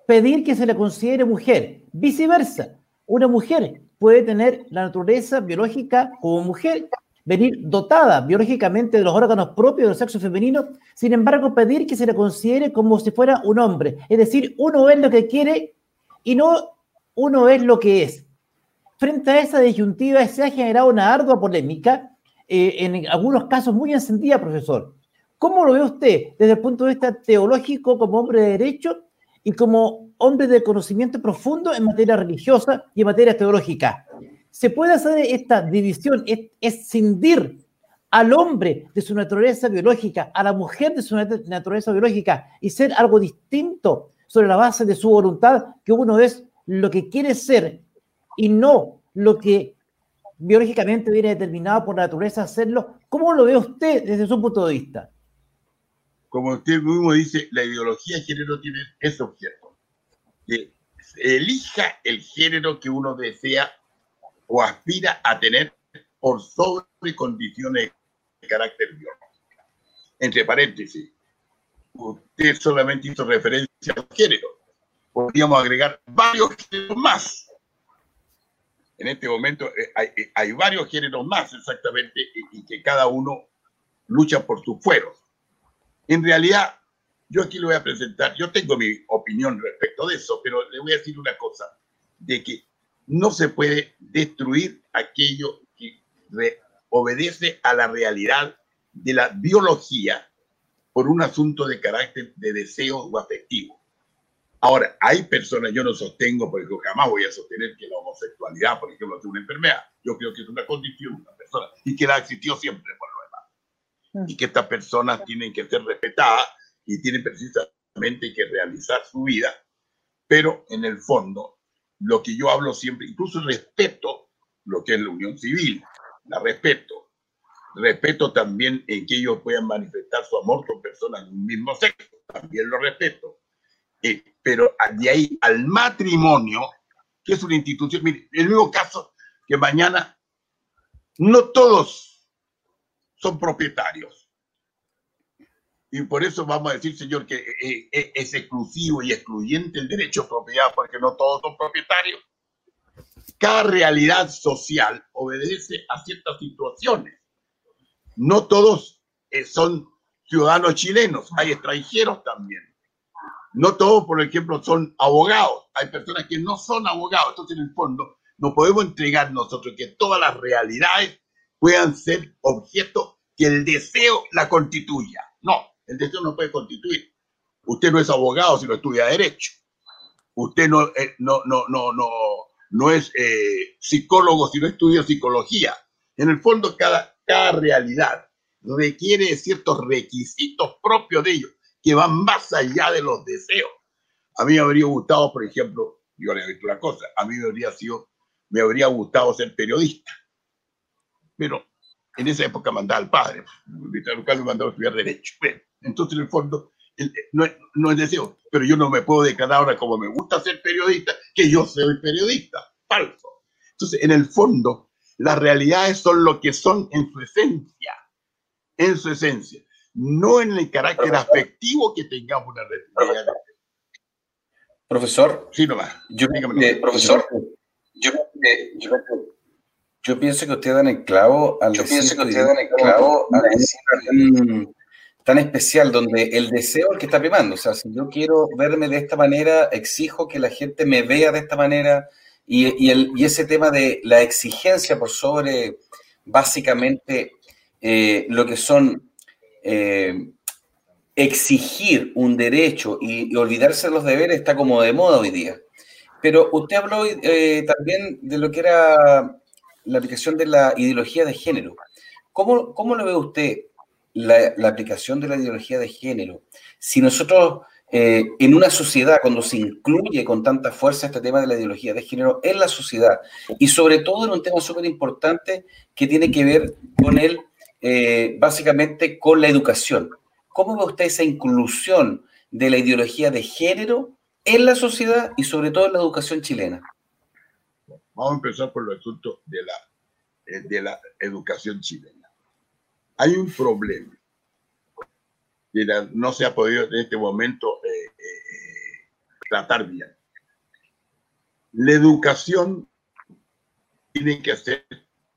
Speaker 3: pedir que se le considere mujer. Viceversa, una mujer puede tener la naturaleza biológica como mujer, venir dotada biológicamente de los órganos propios del sexo femenino, sin embargo pedir que se le considere como si fuera un hombre. Es decir, uno es lo que quiere y no uno es lo que es. Frente a esa disyuntiva se ha generado una ardua polémica, eh, en algunos casos muy encendida, profesor. ¿Cómo lo ve usted desde el punto de vista teológico como hombre de derecho y como hombre de conocimiento profundo en materia religiosa y en materia teológica? ¿Se puede hacer esta división, escindir al hombre de su naturaleza biológica, a la mujer de su naturaleza biológica y ser algo distinto sobre la base de su voluntad, que uno es lo que quiere ser y no lo que biológicamente viene determinado por la naturaleza hacerlo? ¿Cómo lo ve usted desde su punto de vista?
Speaker 6: Como usted mismo dice, la ideología de género tiene ese objeto, que elija el género que uno desea o aspira a tener por sobre condiciones de carácter biológico. Entre paréntesis, usted solamente hizo referencia al género. Podríamos agregar varios géneros más. En este momento eh, eh, hay, varios géneros más exactamente y que cada uno lucha por sus fueros. En realidad, yo aquí lo voy a presentar, yo tengo mi opinión respecto de eso, pero le voy a decir una cosa, de que no se puede destruir aquello que obedece a la realidad de la biología por un asunto de carácter de deseo o afectivo. Ahora, hay personas, yo no sostengo, porque jamás voy a sostener que la homosexualidad, por ejemplo, es una enfermedad. Yo creo que es una condición de una persona y que la existió siempre por y que estas personas tienen que ser respetadas y tienen precisamente que realizar su vida, pero en el fondo, lo que yo hablo siempre, incluso respeto lo que es la unión civil, la respeto. Respeto también en que ellos puedan manifestar su amor con personas de un mismo sexo, también lo respeto. Eh, pero de ahí al matrimonio, que es una institución, mire, el mismo caso que mañana no todos son propietarios. Y por eso vamos a decir, señor, que eh, eh, es exclusivo y excluyente el derecho a propiedad, porque no todos son propietarios. Cada realidad social obedece a ciertas situaciones. No todos eh, son ciudadanos chilenos, hay extranjeros también. No todos, por ejemplo, son abogados. Hay personas que no son abogados. Entonces, en el fondo, no podemos entregar nosotros que todas las realidades puedan ser objeto que el deseo la constituya. No, el deseo no puede constituir. Usted no es abogado si no estudia derecho. Usted no, eh, no, no, no, no, no es eh, psicólogo si no estudia psicología. En el fondo, cada, cada realidad requiere ciertos requisitos propios de ellos que van más allá de los deseos. A mí me habría gustado, por ejemplo, yo le he visto una cosa, a mí me habría sido, me habría gustado ser periodista pero en esa época mandaba al padre. Víctor Carlos me mandaba a estudiar Derecho. entonces, en el fondo, no, no, es deseo, pero yo no me puedo declarar ahora como me gusta ser periodista, que yo soy periodista. Falso. Entonces, en el fondo, las realidades son lo que son en su esencia. En su esencia. No en el carácter afectivo que tengamos una realidad.
Speaker 5: Profesor.
Speaker 6: Sí, nomás.
Speaker 5: Yo, eh, profesor, yo, eh, yo, yo pienso que usted dan el clavo al Yo pienso que usted dan el clavo al decir tan, especial donde el deseo es el que está primando. O sea, si yo quiero verme de esta manera, exijo que la gente me vea de esta manera y, y, el, y ese tema de la exigencia por sobre básicamente eh, lo que son eh, exigir un derecho y, olvidarse de los deberes está como de moda hoy día. Pero usted habló eh, también de lo que era la aplicación de la ideología de género. ¿Cómo, cómo lo ve usted la, aplicación de la ideología de género? Si nosotros eh, en una sociedad, cuando se incluye con tanta fuerza este tema de la ideología de género en la sociedad, y sobre todo en un tema súper importante que tiene que ver con el, eh, básicamente, con la educación. ¿Cómo ve usted esa inclusión de la ideología de género en la sociedad y sobre todo en la educación chilena?
Speaker 6: Vamos a empezar por el asunto de la, eh, de la educación chilena. Hay un problema que no se ha podido en este momento eh, eh, tratar bien. La educación tiene que ser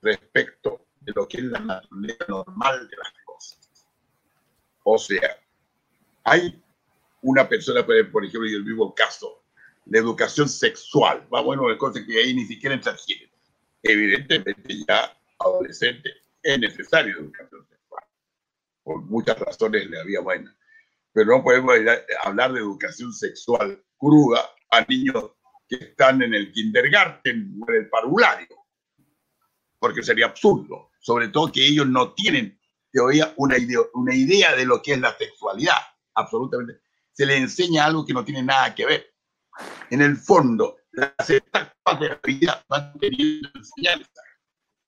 Speaker 6: respecto de lo que es la naturaleza normal de las cosas. O sea, hay una persona, por ejemplo, y el mismo caso, la educación sexual, va bueno, de cosas que ahí ni siquiera entra Evidentemente ya adolescente es necesario educación sexual. Por muchas razones le había buena. Pero no podemos hablar de educación sexual cruda a niños que están en el kindergarten o en el parvulario. Porque sería absurdo. Sobre todo que ellos no tienen todavía una idea, una idea de lo que es la sexualidad. Absolutamente. Se les enseña algo que no tiene nada que ver en el fondo, las etapas de la vida van teniendo enseñanza.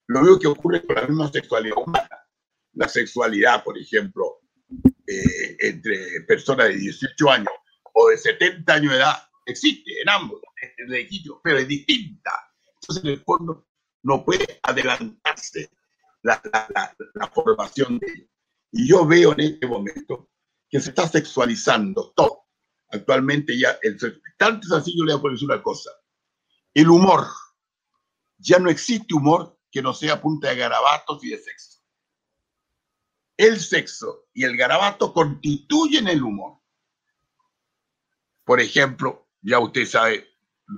Speaker 6: Lo mismo que ocurre con la misma sexualidad humana. La sexualidad, por ejemplo, eh, entre personas de 18 años o de 70 años de edad, existe en ambos, es legítimo, pero es distinta. Entonces, en el fondo, no puede adelantarse la, la, la formación de ellos. Y yo veo en este momento que se está sexualizando todo actualmente ya, el, tanto es así, yo le voy a decir una cosa. El humor, ya no existe humor que no sea punta de garabatos y de sexo. El sexo y el garabato constituyen el humor. Por ejemplo, ya usted sabe,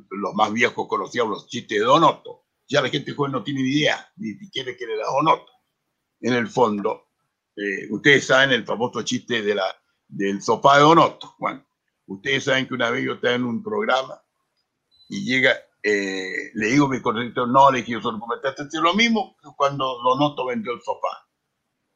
Speaker 6: los más viejos conocían los chistes de Donoto. Ya la gente joven no tiene ni idea, ni siquiera quiere la Donoto. En el fondo, eh, ustedes saben el famoso chiste de la, del sofá de Donoto. Bueno, Ustedes saben que una vez yo estaba en un programa y llega, eh, le digo a mi conductor, no, le dije, yo solo comentaste lo mismo cuando Donoto vendió el sofá.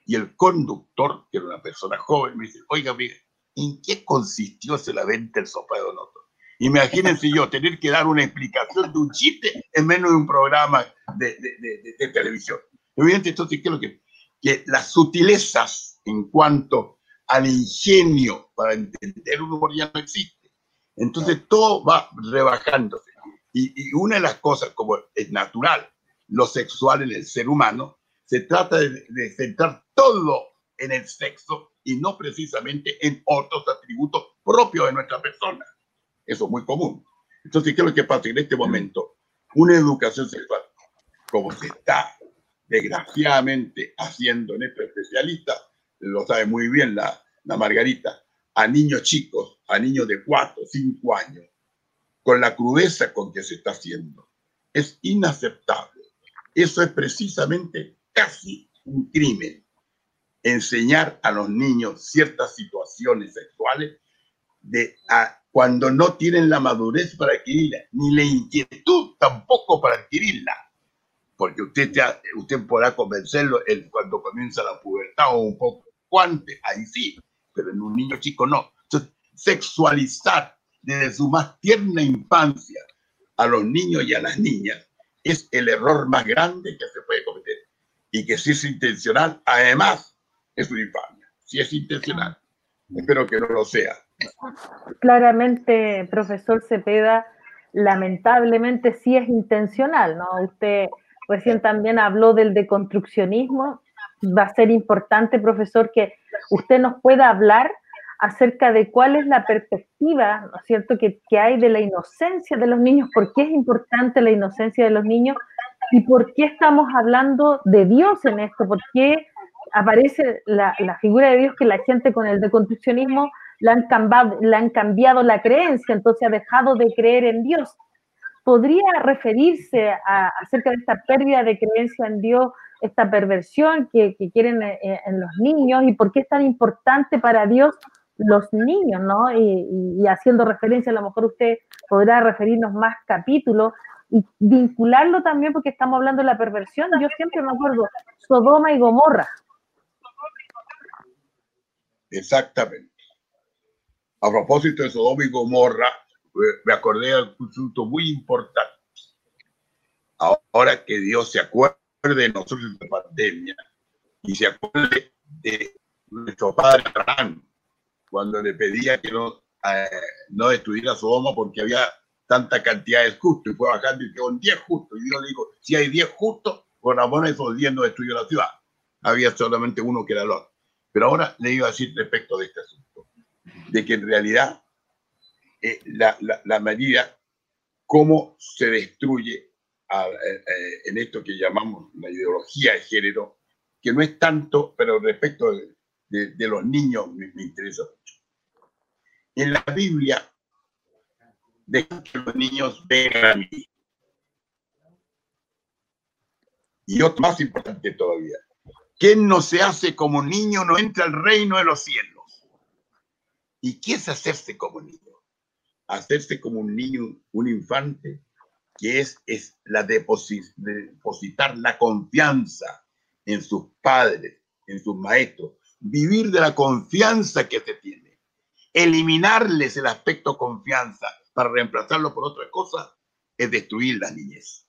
Speaker 6: Y el conductor, que era una persona joven, me dice, oiga, mire, ¿en qué consistió ese la venta del sofá de Donoto? Imagínense yo tener que dar una explicación de un chiste en menos de un programa de, de, de, televisión. Evidentemente, entonces, ¿qué es lo que? Que las sutilezas en cuanto al ingenio para entender un humor ya no existe. Entonces todo va rebajándose. Y, una de las cosas, como es natural, lo sexual en el ser humano, se trata de, centrar todo en el sexo y no precisamente en otros atributos propios de nuestra persona. Eso es muy común. Entonces, ¿qué es lo que pasa en este momento? Una educación sexual, como se está desgraciadamente haciendo en este especialista, lo sabe muy bien la, la Margarita, a niños chicos, a niños de 4, 5 años, con la crudeza con que se está haciendo. Es inaceptable. Eso es precisamente casi un crimen. Enseñar a los niños ciertas situaciones sexuales de, cuando no tienen la madurez para adquirirla, ni la inquietud tampoco para adquirirla. Porque usted, usted podrá convencerlo cuando comienza la pubertad o un poco antes, ahí sí, pero en un niño chico no. Entonces, sexualizar desde su más tierna infancia a los niños y a las niñas es el error más grande que se puede cometer. Y que si es intencional, además, es una infamia. Si es intencional. Espero que no lo sea.
Speaker 4: Claramente, profesor Cepeda, lamentablemente sí es intencional, ¿no? Usted recién también habló del deconstruccionismo va a ser importante, profesor, que usted nos pueda hablar acerca de cuál es la perspectiva, ¿no es cierto?, que, hay de la inocencia de los niños, por qué es importante la inocencia de los niños y por qué estamos hablando de Dios en esto, por qué aparece la, figura de Dios que la gente con el deconstruccionismo la han, cambiado, la han cambiado la creencia, entonces ha dejado de creer en Dios. ¿Podría referirse a, acerca de esta pérdida de creencia en Dios esta perversión que, quieren eh, eh, en los niños y por qué es tan importante para Dios los niños, ¿no? Y, haciendo referencia, a lo mejor usted podrá referirnos más capítulos y vincularlo también porque estamos hablando de la perversión. Yo siempre me acuerdo, Sodoma y Gomorra.
Speaker 6: Exactamente. A propósito de Sodoma y Gomorra, me acordé de un asunto muy importante. Ahora que Dios se acuerde de nosotros en la pandemia y se acuerde de nuestro padre Abraham, cuando le pedía que no, eh, no destruyera Sodoma porque había tanta cantidad de justos y fue bajando y quedó en 10 justos. Y Dios le dijo, si hay 10 justos, amor a esos 10 no destruyó la ciudad. Había solamente uno que era Lot. Pero ahora le iba a decir respecto de este asunto, de que en realidad eh, la, la, medida, cómo se destruye eh, en esto que llamamos la ideología de género, que no es tanto, pero respecto de, los niños me, interesa mucho. En la Biblia, dejan que los niños vengan a mí. Y otro más importante todavía, quien no se hace como niño no entra al reino de los cielos. ¿Y qué es hacerse como niño? Hacerse como un niño, un infante, que es, es la depositar la confianza en sus padres, en sus maestros, vivir de la confianza que se tiene. Eliminarles el aspecto confianza para reemplazarlo por otra cosa es destruir la niñez.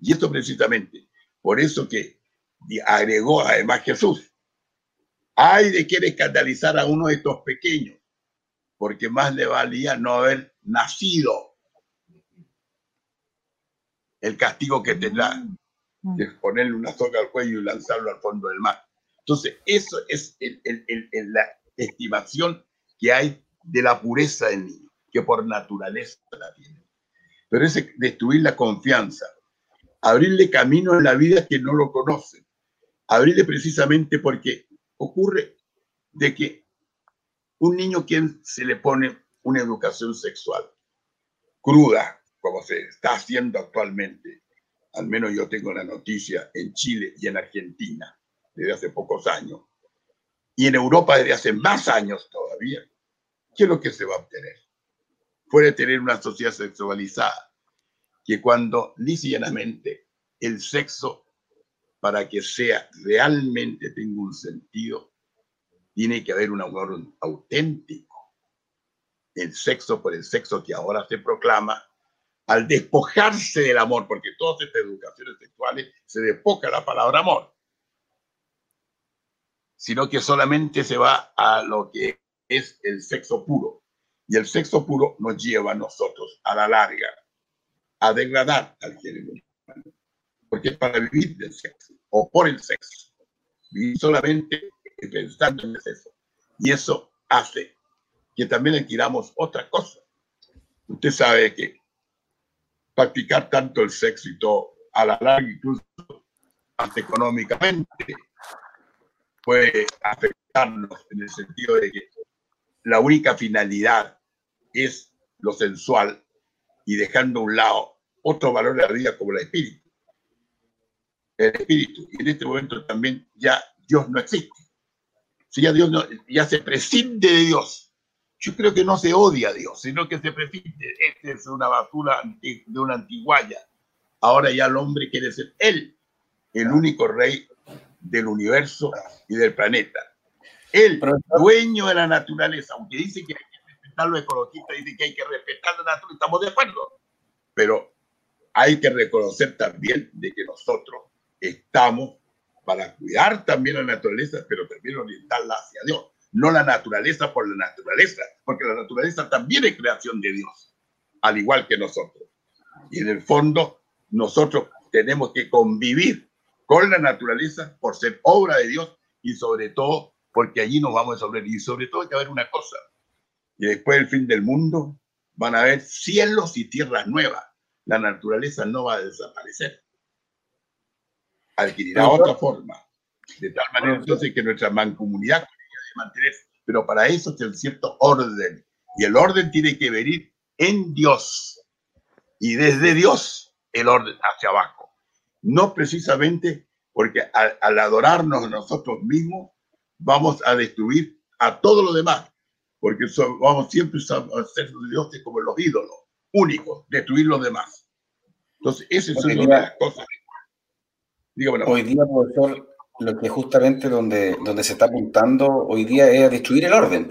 Speaker 6: Y esto precisamente, por eso que agregó además Jesús, hay de querer escandalizar a uno de estos pequeños, porque más le valía no haber nacido. El castigo que tendrá de ponerle una soga al cuello y lanzarlo al fondo del mar. Entonces, eso es la estimación que hay de la pureza del niño, que por naturaleza la tiene. Pero es destruir la confianza, abrirle camino en la vida que no lo conocen, abrirle precisamente porque ocurre de que un niño quien se le pone una educación sexual cruda, como se está haciendo actualmente, al menos yo tengo la noticia en Chile y en Argentina, desde hace pocos años, y en Europa desde hace más años todavía, ¿qué es lo que se va a obtener? Puede tener una sociedad sexualizada, que cuando lisianamente el sexo, para que sea realmente tenga un sentido, tiene que haber un amor auténtico. El sexo por el sexo que ahora se proclama, al despojarse del amor, porque todas estas educaciones sexuales se despoja la palabra amor sino que solamente se va a lo que es el sexo puro. Y el sexo puro nos lleva a nosotros, a la larga, a degradar al género humano. Porque es para vivir del sexo o por el sexo. Vivir solamente pensando en el sexo. Y eso hace que también adquiramos otra cosa. Usted sabe que practicar tanto el sexo y todo, a la larga incluso hasta económicamente, puede afectarnos en el sentido de que la única finalidad es lo sensual y dejando a un lado otro valor de la vida como el espíritu. El espíritu. Y en este momento también ya Dios no existe. Si ya Dios no, ya se prescinde de Dios. Yo creo que no se odia a Dios, sino que se prescinde. Este es una basura de una antiguaya. Ahora ya el hombre quiere ser él, el único rey del universo y del planeta. El dueño de la naturaleza, aunque dice que hay que respetar los ecologistas, dice que hay que respetar la naturaleza, estamos de acuerdo, pero hay que reconocer también de que nosotros estamos para cuidar también la naturaleza, pero también orientarla hacia Dios, no la naturaleza por la naturaleza, porque la naturaleza también es creación de Dios, al igual que nosotros. Y en el fondo, nosotros tenemos que convivir con la naturaleza por ser obra de Dios y sobre todo porque allí nos vamos a resolver. Y sobre todo hay que haber una cosa, y después del fin del mundo van a haber cielos y tierras nuevas. La naturaleza no va a desaparecer. Adquirirá otra forma. De tal manera entonces que nuestra mancomunidad mantener, pero para eso es cierto orden. Y el orden tiene que venir en Dios. Y desde Dios el orden hacia abajo no precisamente porque al, adorarnos nosotros mismos, vamos a destruir a todo lo demás, porque vamos siempre a ser dioses como los ídolos, únicos, destruir los demás. Entonces, esa es una de las cosas.
Speaker 5: Hoy día, profesor, lo que justamente donde, donde se está apuntando hoy día es a destruir el orden.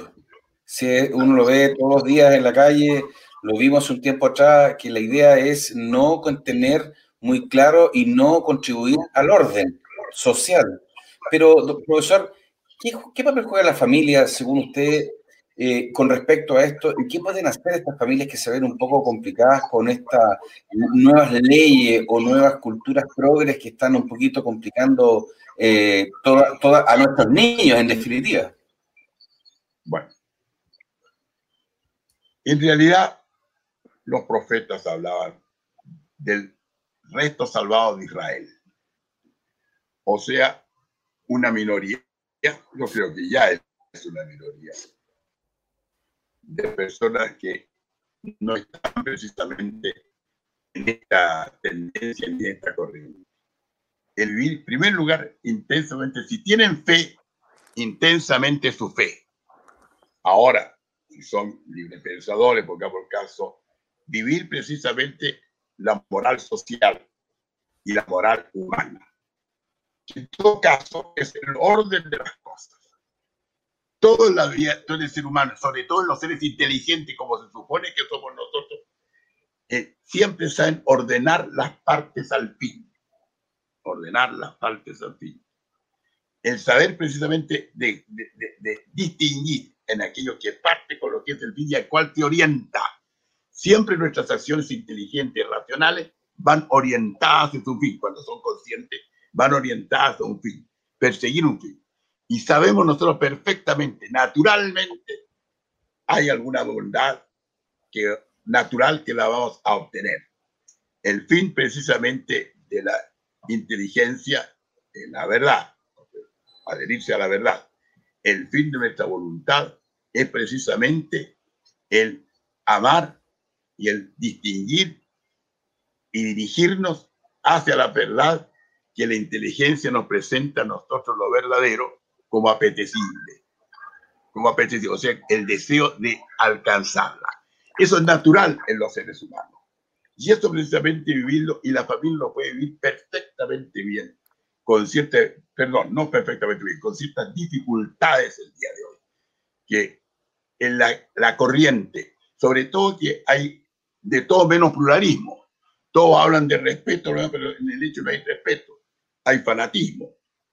Speaker 5: Si uno lo ve todos los días en la calle, lo vimos un tiempo atrás, que la idea es no contener muy claro y no contribuir al orden social. Pero, profesor, ¿qué, papel juega la familia, según usted, eh, con respecto a esto? ¿Y qué pueden hacer estas familias que se ven un poco complicadas con estas nuevas leyes o nuevas culturas progres que están un poquito complicando eh, toda, a nuestros niños, en definitiva?
Speaker 6: Bueno, en realidad los profetas hablaban del resto salvado de Israel. O sea, una minoría, yo creo que ya es una minoría, de personas que no están precisamente en esta tendencia, en esta corriente. El vivir, en primer lugar, intensamente, si tienen fe, intensamente su fe. Ahora, si son libres pensadores, porque por caso, vivir precisamente la moral social y la moral humana. En todo caso, es el orden de las cosas. Todo en la vida, todo el ser humano, sobre todo en los seres inteligentes, como se supone que somos nosotros, eh, siempre saben ordenar las partes al fin. Ordenar las partes al fin. El saber precisamente de, de distinguir en aquello que parte con lo que es el fin y al cual te orienta Siempre nuestras acciones inteligentes, racionales, van orientadas a un fin. Cuando son conscientes, van orientadas a un fin, perseguir un fin. Y sabemos nosotros perfectamente, naturalmente, hay alguna bondad que, natural que la vamos a obtener. El fin precisamente de la inteligencia en la verdad, adherirse a la verdad. El fin de nuestra voluntad es precisamente el amar y el distinguir y dirigirnos hacia la verdad que la inteligencia nos presenta a nosotros lo verdadero como apetecible, como apetecible, o sea, el deseo de alcanzarla. Eso es natural en los seres humanos. Y esto precisamente vivirlo, y la familia lo puede vivir perfectamente bien, con ciertas, perdón, no perfectamente bien, con ciertas dificultades el día de hoy, que en la, la corriente, sobre todo que hay de todo menos pluralismo. Todos hablan de respeto, pero en el hecho no hay respeto. Hay fanatismo.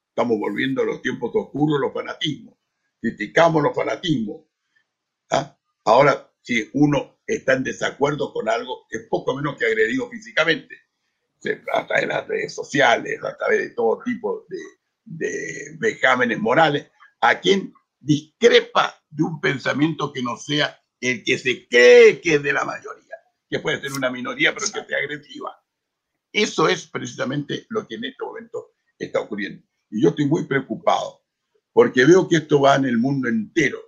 Speaker 6: Estamos volviendo a los tiempos oscuros los fanatismos. Criticamos los fanatismos. ¿Ah? Ahora, si uno está en desacuerdo con algo, es poco menos que agredido físicamente. A través de las redes sociales, a través de todo tipo de, de vejámenes morales, a quien discrepa de un pensamiento que no sea el que se cree que es de la mayoría que puede ser una minoría, pero que sea agresiva. Eso es precisamente lo que en este momento está ocurriendo. Y yo estoy muy preocupado porque veo que esto va en el mundo entero,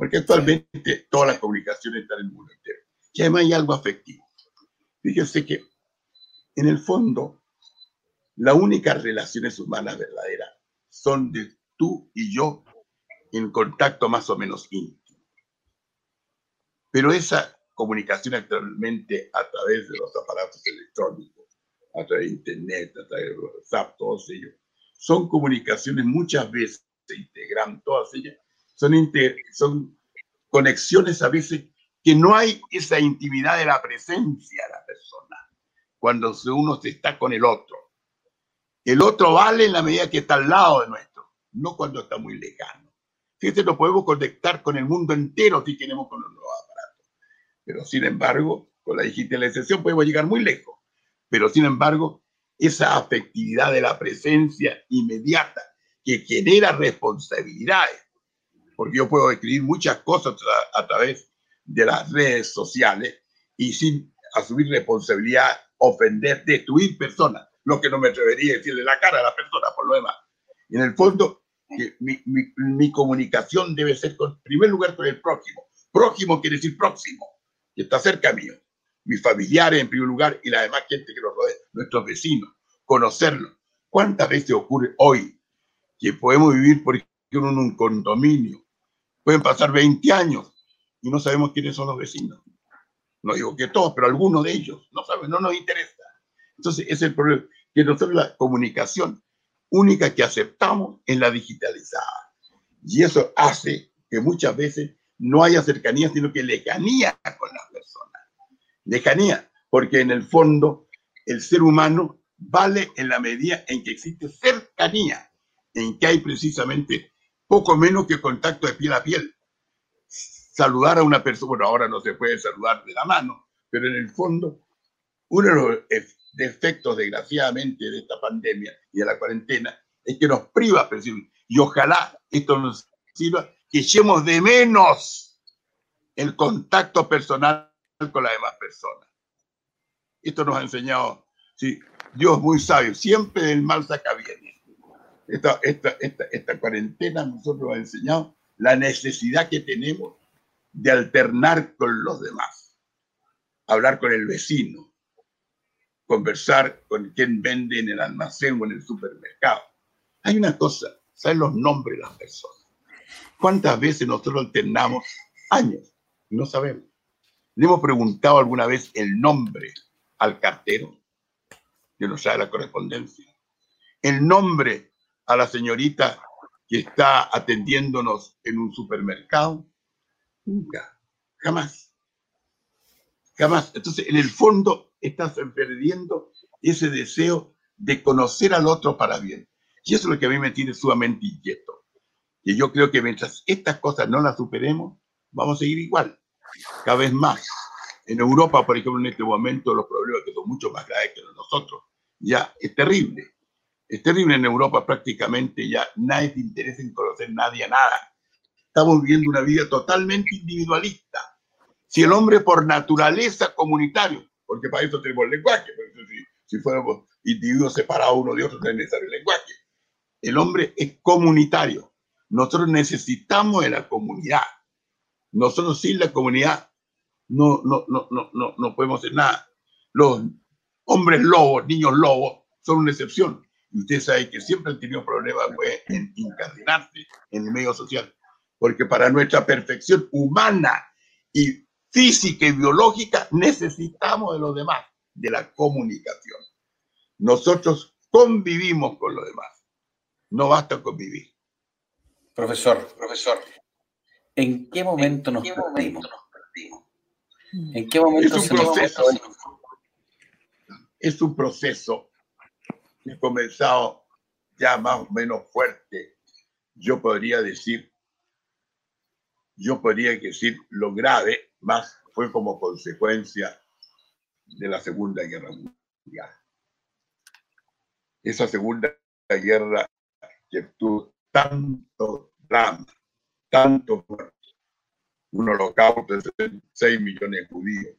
Speaker 6: porque actualmente todas las comunicaciones están en el mundo entero. Y además hay algo afectivo. Fíjense que en el fondo, las únicas relaciones humanas verdaderas son de tú y yo en contacto más o menos íntimo. Pero esa comunicación actualmente a través de los aparatos electrónicos, a través de Internet, a través de WhatsApp, todos ellos. Son comunicaciones muchas veces, se integran todas ellas, son, conexiones a veces que no hay esa intimidad de la presencia de la persona cuando uno se está con el otro. El otro vale en la medida que está al lado de nuestro, no cuando está muy lejano. Fíjense, nos podemos conectar con el mundo entero si queremos con los nuevos pero sin embargo, con la digitalización podemos llegar muy lejos. Pero sin embargo, esa afectividad de la presencia inmediata que genera responsabilidades, porque yo puedo escribir muchas cosas a, través de las redes sociales y sin asumir responsabilidad, ofender, destruir personas, lo que no me atrevería a decirle la cara a la persona por lo demás. En el fondo, mi, mi comunicación debe ser, con, en primer lugar, con el próximo. Próximo quiere decir próximo que está cerca mío, mis familiares en primer lugar y la demás gente que nos rodea, nuestros vecinos, conocerlos, ¿Cuántas veces ocurre hoy que podemos vivir, por ejemplo, en un condominio? Pueden pasar 20 años y no sabemos quiénes son los vecinos. No digo que todos, pero algunos de ellos. No saben, no nos interesa. Entonces, ese es el problema, que nosotros la comunicación única que aceptamos es la digitalizada. Y eso hace que muchas veces no haya cercanía, sino que lejanía con las personas. Lejanía, porque en el fondo el ser humano vale en la medida en que existe cercanía, en que hay precisamente poco menos que contacto de piel a piel. Saludar a una persona, bueno, ahora no se puede saludar de la mano, pero en el fondo, uno de los defectos, desgraciadamente, de esta pandemia y de la cuarentena es que nos priva, y ojalá esto nos sirva, que echemos de menos el contacto personal con las demás personas. Esto nos ha enseñado, sí, Dios muy sabio, siempre del mal saca bien. Esta, esta, esta, cuarentena nosotros nos ha enseñado la necesidad que tenemos de alternar con los demás, hablar con el vecino, conversar con quien vende en el almacén o en el supermercado. Hay una cosa, saben los nombres de las personas. ¿Cuántas veces nosotros alternamos años no sabemos? ¿Le hemos preguntado alguna vez el nombre al cartero? Que nos sabe la correspondencia. El nombre a la señorita que está atendiéndonos en un supermercado. Nunca, jamás. Jamás. Entonces, en el fondo, estás perdiendo ese deseo de conocer al otro para bien. Y eso es lo que a mí me tiene sumamente inquieto. Y yo creo que mientras estas cosas no las superemos, vamos a seguir igual, cada vez más. En Europa, por ejemplo, en este momento, los problemas que son mucho más graves que nosotros, ya es terrible. Es terrible en Europa prácticamente ya nadie te interesa en conocer nadie a nada. Estamos viviendo una vida totalmente individualista. Si el hombre por naturaleza comunitario, porque para eso tenemos el lenguaje. Si, si fuéramos individuos separados uno de otro, no es necesario el lenguaje. El hombre es comunitario. Nosotros necesitamos de la comunidad. Nosotros sin la comunidad no, no, no, no, no, no podemos hacer nada. Los hombres lobos, niños lobos, son una excepción. Y usted sabe que siempre han tenido problemas pues, en encadenarse en el medio social. Porque para nuestra perfección humana y física y biológica, necesitamos de los demás, de la comunicación. Nosotros convivimos con los demás. No basta convivir.
Speaker 5: Profesor, profesor, ¿en qué momento, nos, perdimos? ¿En qué momento
Speaker 6: es un proceso? Es un proceso ha comenzado ya más o menos fuerte. Yo podría decir, yo podría decir lo grave más fue como consecuencia de la Segunda Guerra Mundial. Esa Segunda Guerra que tuvo tanto drama, tanto muerte, un holocausto de 6 millones de judíos,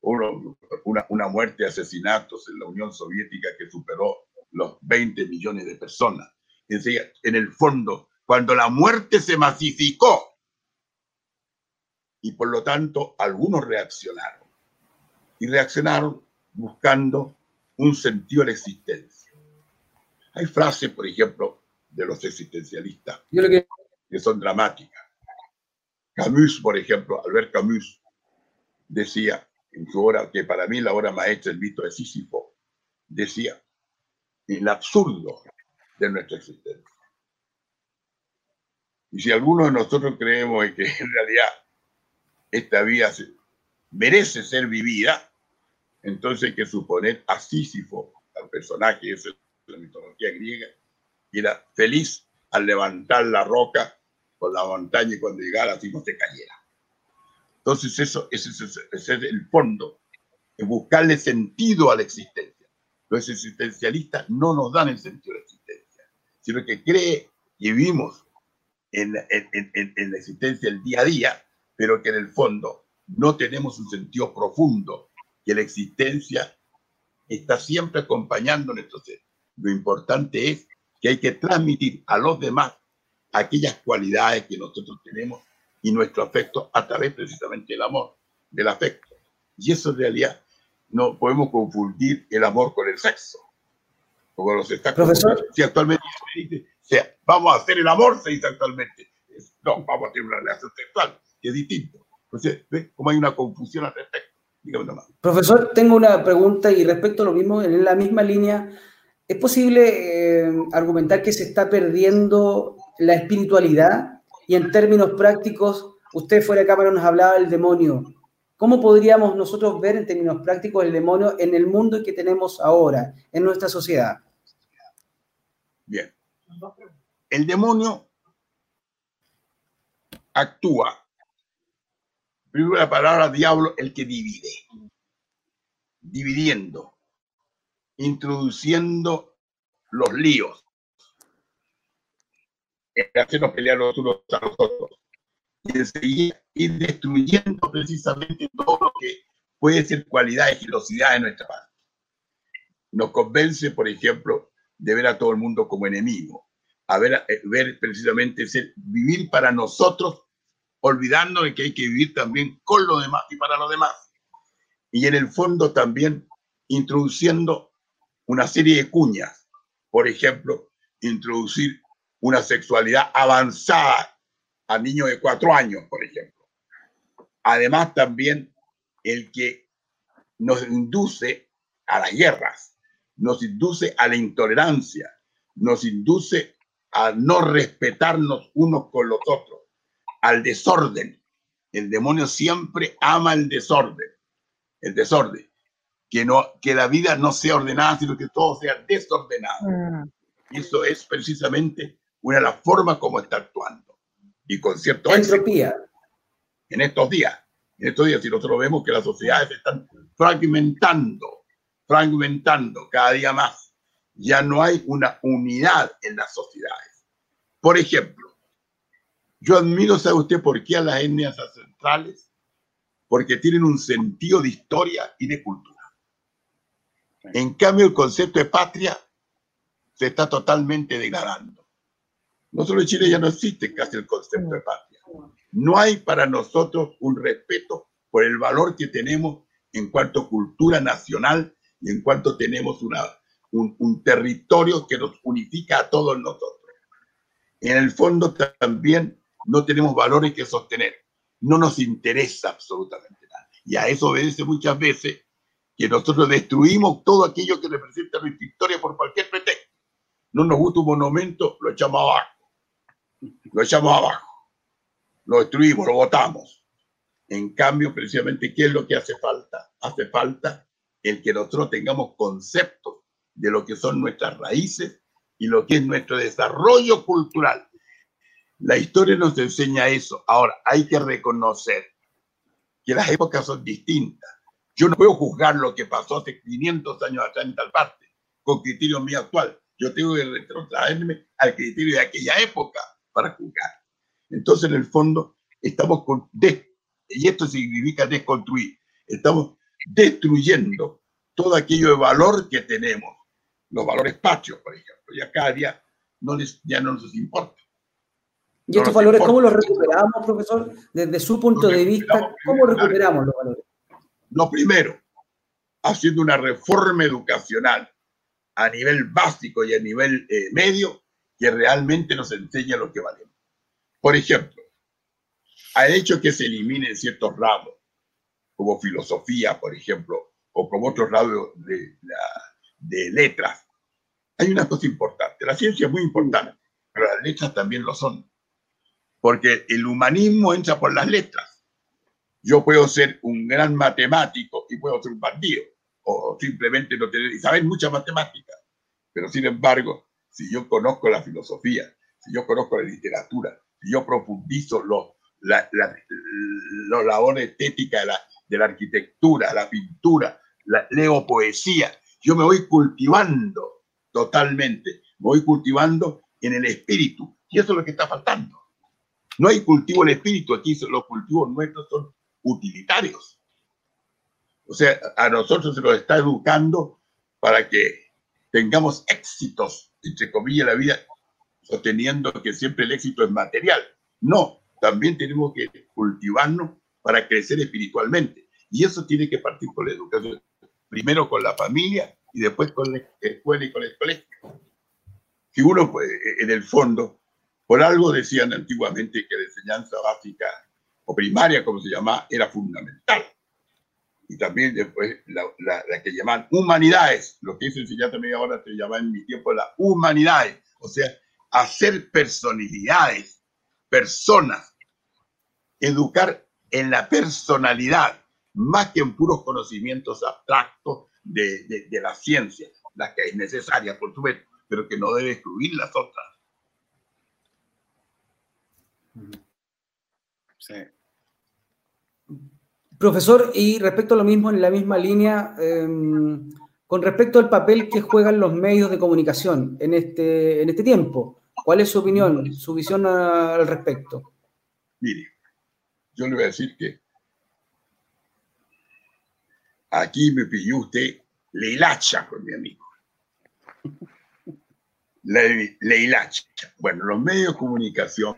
Speaker 6: una, una muerte de asesinatos en la Unión Soviética que superó los 20 millones de personas. En el fondo, cuando la muerte se masificó, y por lo tanto algunos reaccionaron. Y reaccionaron buscando un sentido de la existencia. Hay frases, por ejemplo, de los existencialistas que... son dramáticas. Camus, por ejemplo, Albert Camus, decía en su obra, que para mí la obra maestra, el mito de Sísifo, decía, el absurdo de nuestra existencia. Y si algunos de nosotros creemos que en realidad esta vida merece ser vivida, entonces hay que suponer a Sísifo, al personaje ese de la mitología griega, que era feliz al levantar la roca por la montaña y cuando llegara así no se cayera. Entonces eso, ese, es el fondo, es buscarle sentido a la existencia. Los existencialistas no nos dan el sentido de la existencia, sino que cree que vivimos en, la existencia del día a día pero que en el fondo no tenemos un sentido profundo, que la existencia está siempre acompañando nuestro ser. Lo importante es que hay que transmitir a los demás aquellas cualidades que nosotros tenemos y nuestro afecto a través precisamente del amor, del afecto. Y eso en realidad no podemos confundir el amor con el sexo, Como los está
Speaker 2: Profesor.
Speaker 6: Si actualmente se dice, o sea, vamos a hacer el amor, se dice actualmente. No, vamos a tener una relación sexual, que es distinto. Entonces, ¿ves cómo hay una confusión al respecto? Dígame nomás.
Speaker 2: Profesor, tengo una pregunta y respecto a lo mismo, en la misma línea, ¿es posible eh, argumentar que se está perdiendo la espiritualidad? Y en términos prácticos, usted fuera de cámara nos hablaba del demonio. ¿Cómo podríamos nosotros ver en términos prácticos el demonio en el mundo que tenemos ahora, en nuestra sociedad?
Speaker 6: Bien. El demonio actúa. Primero la palabra diablo, el que divide. Dividiendo. Introduciendo los líos. En hacernos pelear los unos a los otros. Y enseguida ir destruyendo precisamente todo lo que puede ser cualidad y gilosidad de nuestra parte. Nos convence, por ejemplo, de ver a todo el mundo como enemigo, a ver, eh, ver precisamente ser, vivir para nosotros, olvidando de que hay que vivir también con los demás y para los demás. Y en el fondo también introduciendo una serie de cuñas, por ejemplo, introducir una sexualidad avanzada a niños de cuatro años, por ejemplo. Además, también el que nos induce a las guerras, nos induce a la intolerancia, nos induce a no respetarnos unos con los otros, al desorden. El demonio siempre ama el desorden, el desorden. Que, no, que la vida no sea ordenada, sino que todo sea desordenado.
Speaker 4: Mm.
Speaker 6: Y eso es precisamente una de las formas como está actuando. Y con cierto éxito
Speaker 2: Entropía.
Speaker 6: en estos días. En estos días, si nosotros vemos que las sociedades se están fragmentando, fragmentando cada día más, ya no hay una unidad en las sociedades. Por ejemplo, yo admiro, ¿sabe usted por qué a las etnias ancestrales? Porque tienen un sentido de historia y de cultura. En cambio, el concepto de patria se está totalmente degradando. Nosotros en Chile ya no existe casi el concepto de patria. No hay para nosotros un respeto por el valor que tenemos en cuanto a cultura nacional y en cuanto tenemos un, un territorio que nos unifica a todos nosotros. En el fondo también no tenemos valores que sostener. No nos interesa absolutamente nada. Y a eso obedece muchas veces que nosotros destruimos todo aquello que representa nuestra historia por cualquier pretexto. No nos gusta un monumento, lo echamos abajo. Lo echamos abajo. Lo destruimos, lo botamos. En cambio, precisamente, ¿qué es lo que hace falta? Hace falta el que nosotros tengamos conceptos de lo que son nuestras raíces y lo que es nuestro desarrollo cultural. La historia nos enseña eso. Ahora, hay que reconocer que las épocas son distintas. Yo no puedo juzgar lo que pasó hace 500 años atrás en tal parte con criterio mío actual. Yo tengo que retrotraerme al criterio de aquella época para juzgar. Entonces, en el fondo, estamos con... y esto significa desconstruir. Estamos destruyendo todo aquello de valor que tenemos. Los valores patrios, por ejemplo. Ya cada día no les, ya no nos importa.
Speaker 2: ¿Y estos
Speaker 6: nos
Speaker 2: valores
Speaker 6: importa.
Speaker 2: cómo los recuperamos, profesor? Desde su punto de vista, ¿cómo recuperamos los valores?
Speaker 6: Lo primero, haciendo una reforma educacional a nivel básico y a nivel eh, medio que realmente nos enseña lo que valemos. Por ejemplo, al hecho que se eliminen ciertos ramos, como filosofía, por ejemplo, o como otros ramos de letras, hay una cosa importante. La ciencia es muy importante, pero las letras también lo son. Porque el humanismo entra por las letras yo puedo ser un gran matemático y puedo ser un bandido, o simplemente no tener, y saber mucha matemática. Pero sin embargo, si yo conozco la filosofía, si yo conozco la literatura, si yo profundizo los, la, la, los labores estéticas de la, de la arquitectura, la pintura, la, leo poesía, yo me voy cultivando totalmente, me voy cultivando en el espíritu. Y eso es lo que está faltando. No hay cultivo en el espíritu, aquí los cultivos nuestros son utilitarios. O sea, a nosotros se nos está educando para que tengamos éxitos, entre comillas, la vida, sosteniendo que siempre el éxito es material. No, también tenemos que cultivarnos para crecer espiritualmente. Y eso tiene que partir con la educación. Primero con la familia y después con la escuela y con el colegio. que uno, pues, en el fondo, por algo decían antiguamente que la enseñanza básica o primaria, como se llama, era fundamental. Y también después la, la, que llaman humanidades, lo que es enseñanza media ahora se llama en mi tiempo la humanidades, o sea, hacer personalidades, personas, educar en la personalidad, más que en puros conocimientos abstractos de, de, la ciencia, la que es necesaria, por supuesto, pero que no debe excluir las otras.
Speaker 2: Sí. Profesor, y respecto a lo mismo, en la misma línea, em, con respecto al papel que juegan los medios de comunicación en este, en este tiempo, ¿cuál es su opinión, su visión al respecto?
Speaker 6: Mire, yo le voy a decir que aquí me pidió usted leilacha con mi amigo. Le, leilacha. Bueno, los medios de comunicación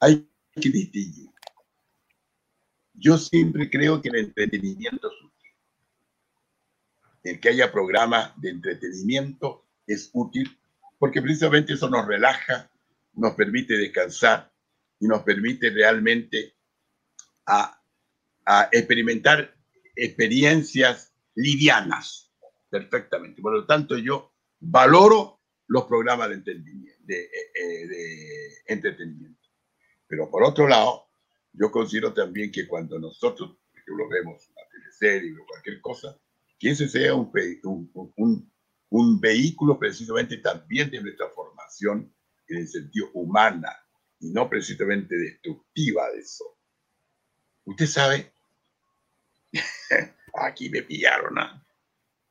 Speaker 6: hay que distinguir. Yo siempre creo que el entretenimiento es útil. El que haya programas de entretenimiento es útil porque precisamente eso nos relaja, nos permite descansar y nos permite realmente a, experimentar experiencias livianas perfectamente. Por lo tanto, yo valoro los programas de, de, eh, eh, de entretenimiento. Pero por otro lado, yo considero también que cuando nosotros, lo vemos, una teleserie o cualquier cosa, que ese sea un, un, un, vehículo precisamente también de nuestra formación en el sentido humana y no precisamente destructiva de eso. Usted sabe, <laughs> aquí me pillaron, ¿ah?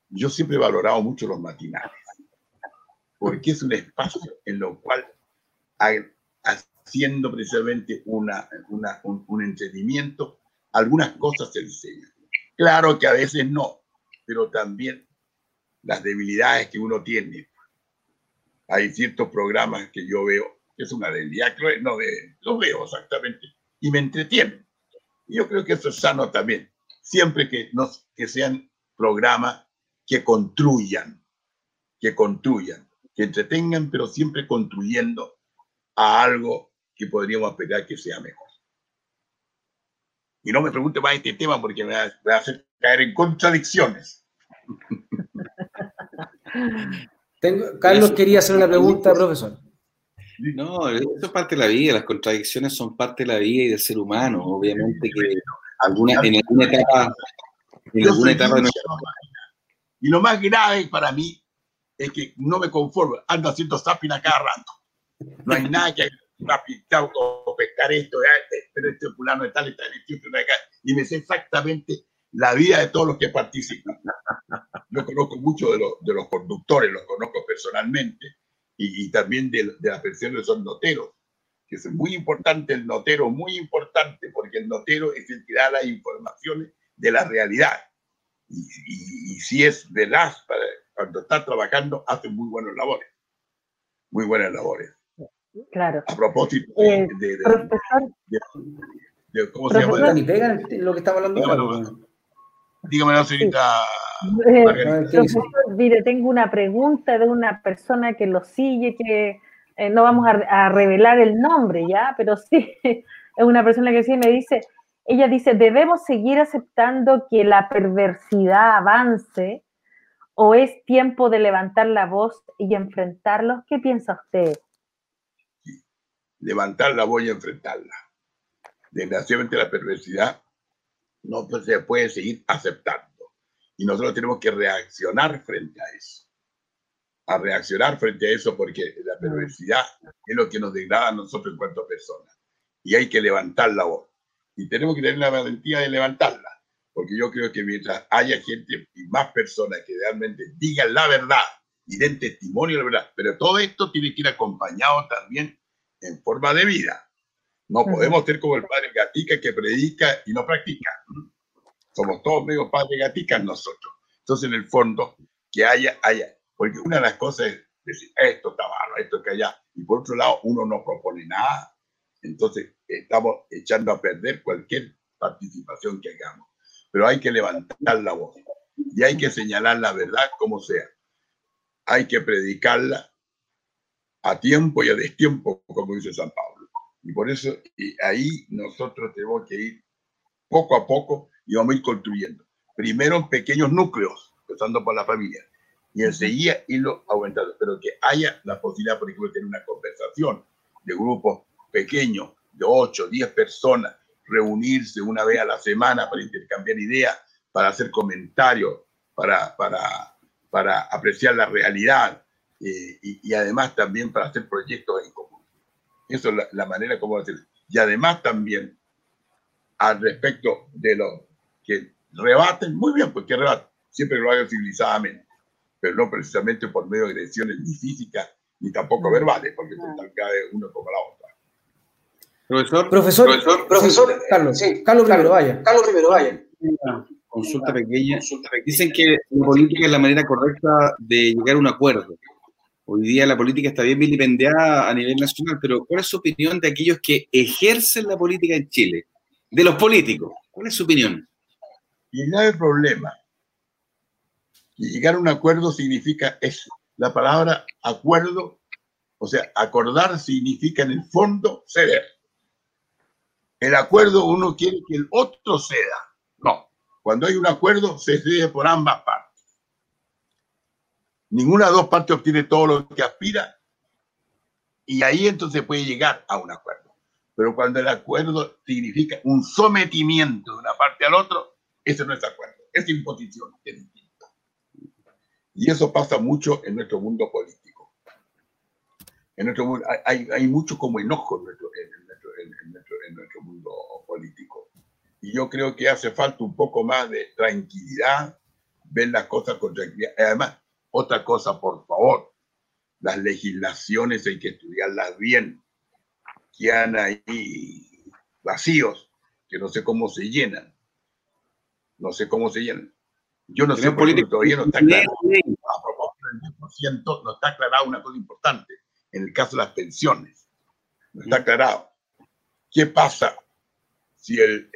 Speaker 6: yo siempre he valorado mucho los matinales, porque es un espacio en lo cual haciendo precisamente una, un, entendimiento, algunas cosas se enseñan. Claro que a veces no, pero también las debilidades que uno tiene. Hay ciertos programas que yo veo, que es una debilidad, no, de, los veo exactamente, y me entretienen. Yo creo que eso es sano también, siempre que, nos, que sean programas que construyan, que construyan, que entretengan, pero siempre construyendo a algo que podríamos esperar que sea mejor. Y no me pregunte más este tema porque me va, a hacer caer en contradicciones. <laughs>
Speaker 2: Carlos quería hacer una pregunta, profesor.
Speaker 5: No, eso es parte de la vida, las contradicciones son parte de la vida y del ser humano. Obviamente que alguna, en alguna etapa, en alguna etapa de
Speaker 6: Y lo más grave para mí es que no me conformo, ando haciendo zapping a cada rato. No hay nada que pintado o pescar esto, pero este fulano de tal y tal, y me sé exactamente la vida de todos los que participan. <laughs> Yo conozco mucho de, los, de los conductores, los conozco personalmente, y, también de, de las personas que son noteros, que es muy importante el notero, muy importante, porque el notero es el que da las informaciones de la realidad. Y, si es veraz, cuando está trabajando, hace muy buenas labores. Muy buenas labores.
Speaker 4: Claro.
Speaker 6: A propósito de, eh,
Speaker 2: de, ¿cómo se llama? Ni pega lo que estaba hablando.
Speaker 6: dígame, señorita.
Speaker 4: Eh, profesor, mire, tengo una pregunta de una persona que lo sigue, que eh, no vamos a, revelar el nombre ya, pero sí, <laughs> es una persona que sí me dice, ella dice, ¿debemos seguir aceptando que la perversidad avance o es tiempo de levantar la voz y enfrentarlos? ¿Qué piensa usted?
Speaker 6: Levantar la voz y enfrentarla. Desgraciadamente la perversidad no se puede seguir aceptando. Y nosotros tenemos que reaccionar frente a eso. A reaccionar frente a eso porque la perversidad es lo que nos degrada a nosotros en cuanto a personas. Y hay que levantar la voz. Y tenemos que tener la valentía de levantarla. Porque yo creo que mientras haya gente y más personas que realmente digan la verdad y den testimonio de la verdad, pero todo esto tiene que ir acompañado también en forma de vida. No podemos ser como el padre Gatica que predica y no practica. Somos todos medio padre Gatica nosotros. Entonces, en el fondo, que haya, haya, porque una de las cosas es decir, esto está malo, esto que allá, y por otro lado, uno no propone nada. Entonces, estamos echando a perder cualquier participación que hagamos. Pero hay que levantar la voz y hay que señalar la verdad como sea. Hay que predicarla a tiempo y a destiempo, como dice San Pablo. Y por eso y ahí nosotros tenemos que ir poco a poco y vamos a ir construyendo. Primero en pequeños núcleos, empezando por la familia, y enseguida irlo aumentando, pero que haya la posibilidad, por ejemplo, de tener una conversación de grupos pequeños, de 8, 10 personas, reunirse una vez a la semana para intercambiar ideas, para hacer comentarios, para, para, para apreciar la realidad eh, y, además también para hacer proyectos en común. Eso es la, manera como hacer. Y además también al respecto de los que rebaten, muy bien, porque rebaten, siempre lo hagan civilizadamente, pero no precisamente por medio de agresiones ni físicas ni tampoco verbales, porque están cada uno como la otra.
Speaker 2: Profesor, profesor, profesor, Carlos, sí, Carlos primero, vaya. Carlos primero, vaya.
Speaker 5: consulta pequeña. Dicen que la política es la manera correcta de llegar a un acuerdo. Hoy día la política está bien vilipendiada a nivel nacional, pero ¿cuál es su opinión de aquellos que ejercen la política en Chile? De los políticos, ¿cuál es su opinión?
Speaker 6: No hay problema. Y llegar a un acuerdo significa eso. La palabra acuerdo, o sea, acordar significa en el fondo ceder. El acuerdo uno quiere que el otro ceda. No. Cuando hay un acuerdo, se cede por ambas partes. Ninguna de las dos partes obtiene todo lo que aspira y ahí entonces puede llegar a un acuerdo. Pero cuando el acuerdo significa un sometimiento de una parte al otro, ese no es acuerdo, es imposición, es distinto. Y eso pasa mucho en nuestro mundo político. En nuestro mundo hay, hay mucho como enojo en nuestro, en nuestro mundo político. Y yo creo que hace falta un poco más de tranquilidad, ver las cosas con tranquilidad. Además, otra cosa, por favor, las legislaciones hay que estudiarlas bien. Quedan ahí vacíos, que no sé cómo se llenan. No sé cómo se llenan. Yo no sé, político todavía no está claro. A propósito del 10%, no está aclarado una cosa importante. En el caso de las pensiones, no está aclarado. ¿Qué pasa si el,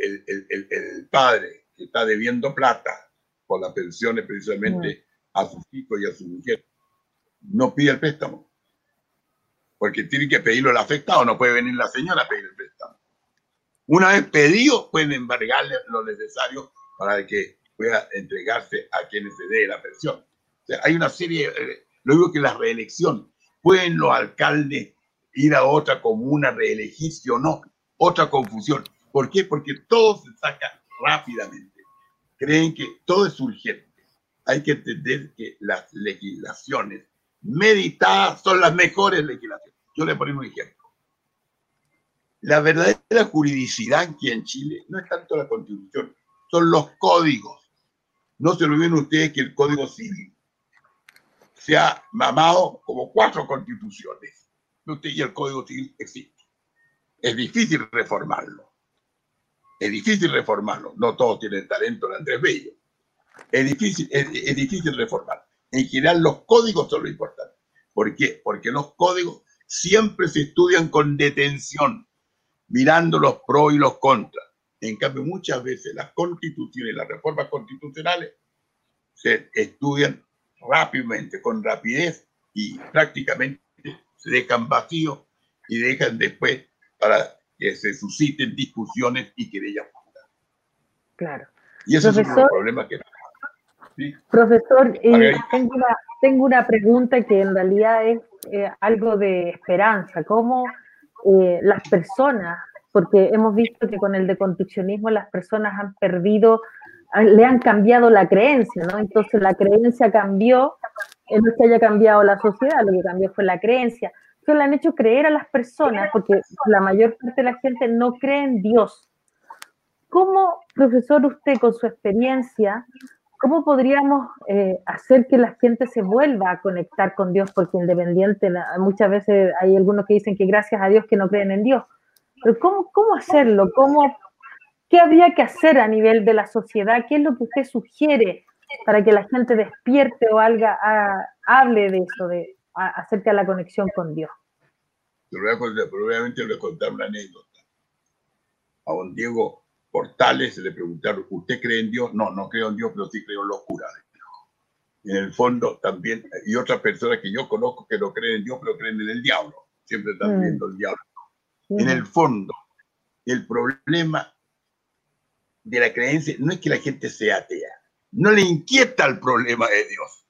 Speaker 6: padre que está debiendo plata por las pensiones precisamente a sus hijos y a su mujer no pide el préstamo? Porque tiene que pedirlo el afectado, no puede venir la señora a pedir el préstamo. Una vez pedido, pueden embargarle lo necesario para que pueda entregarse a quienes se dé la pensión. hay una serie, eh, lo digo que la reelección, pueden los alcaldes ir a otra comuna, reelegirse o no, otra confusión. ¿Por qué? Porque todo se saca rápidamente. Creen que todo es urgente. Hay que entender que las legislaciones meditadas son las mejores legislaciones. Yo le pongo un ejemplo. La verdadera juridicidad aquí en Chile no es tanto la constitución, son los códigos. No se olviden ustedes que el código civil se ha mamado como cuatro constituciones. Y el código civil existe es difícil reformarlo. Es difícil reformarlo. No todos tienen talento en Andrés Bello. Es difícil, es, difícil reformarlo. En general, los códigos son lo importante. ¿Por qué? Porque los códigos siempre se estudian con detención, mirando los pros y los contras. En cambio, muchas veces las constituciones, las reformas constitucionales, se estudian rápidamente, con rapidez y prácticamente se dejan vacíos y dejan después para que se susciten discusiones y querellas
Speaker 4: Claro.
Speaker 6: Y eso es un problema que...
Speaker 4: Profesor, eh, tengo, una, tengo una pregunta que en realidad es eh, algo de esperanza. ¿Cómo eh, las personas, porque hemos visto que con el deconstruccionismo las personas han perdido, le han cambiado la creencia, ¿no? Entonces la creencia cambió, no es que haya cambiado la sociedad, lo que cambió fue la creencia que le han hecho creer a las personas, porque la mayor parte de la gente no cree en Dios. ¿Cómo, profesor, usted con su experiencia, cómo podríamos eh, hacer que la gente se vuelva a conectar con Dios? Porque independiente, muchas veces hay algunos que dicen que gracias a Dios que no creen en Dios. Pero ¿cómo, cómo hacerlo? ¿Cómo, ¿Qué habría que hacer a nivel de la sociedad? ¿Qué es lo que usted sugiere para que la gente despierte o alga, hable de eso, de, acerca de la conexión con Dios.
Speaker 6: Probablemente le voy a contar una anécdota. A don Diego Portales le preguntaron, ¿usted cree en Dios? No, no creo en Dios, pero sí creo en los curas. en el fondo también, y otras personas que yo conozco que no creen en Dios, pero creen en el diablo, siempre están
Speaker 4: Mm.
Speaker 6: viendo el diablo. En el fondo, el problema de la creencia no es que la gente sea atea, no le inquieta el problema de Dios.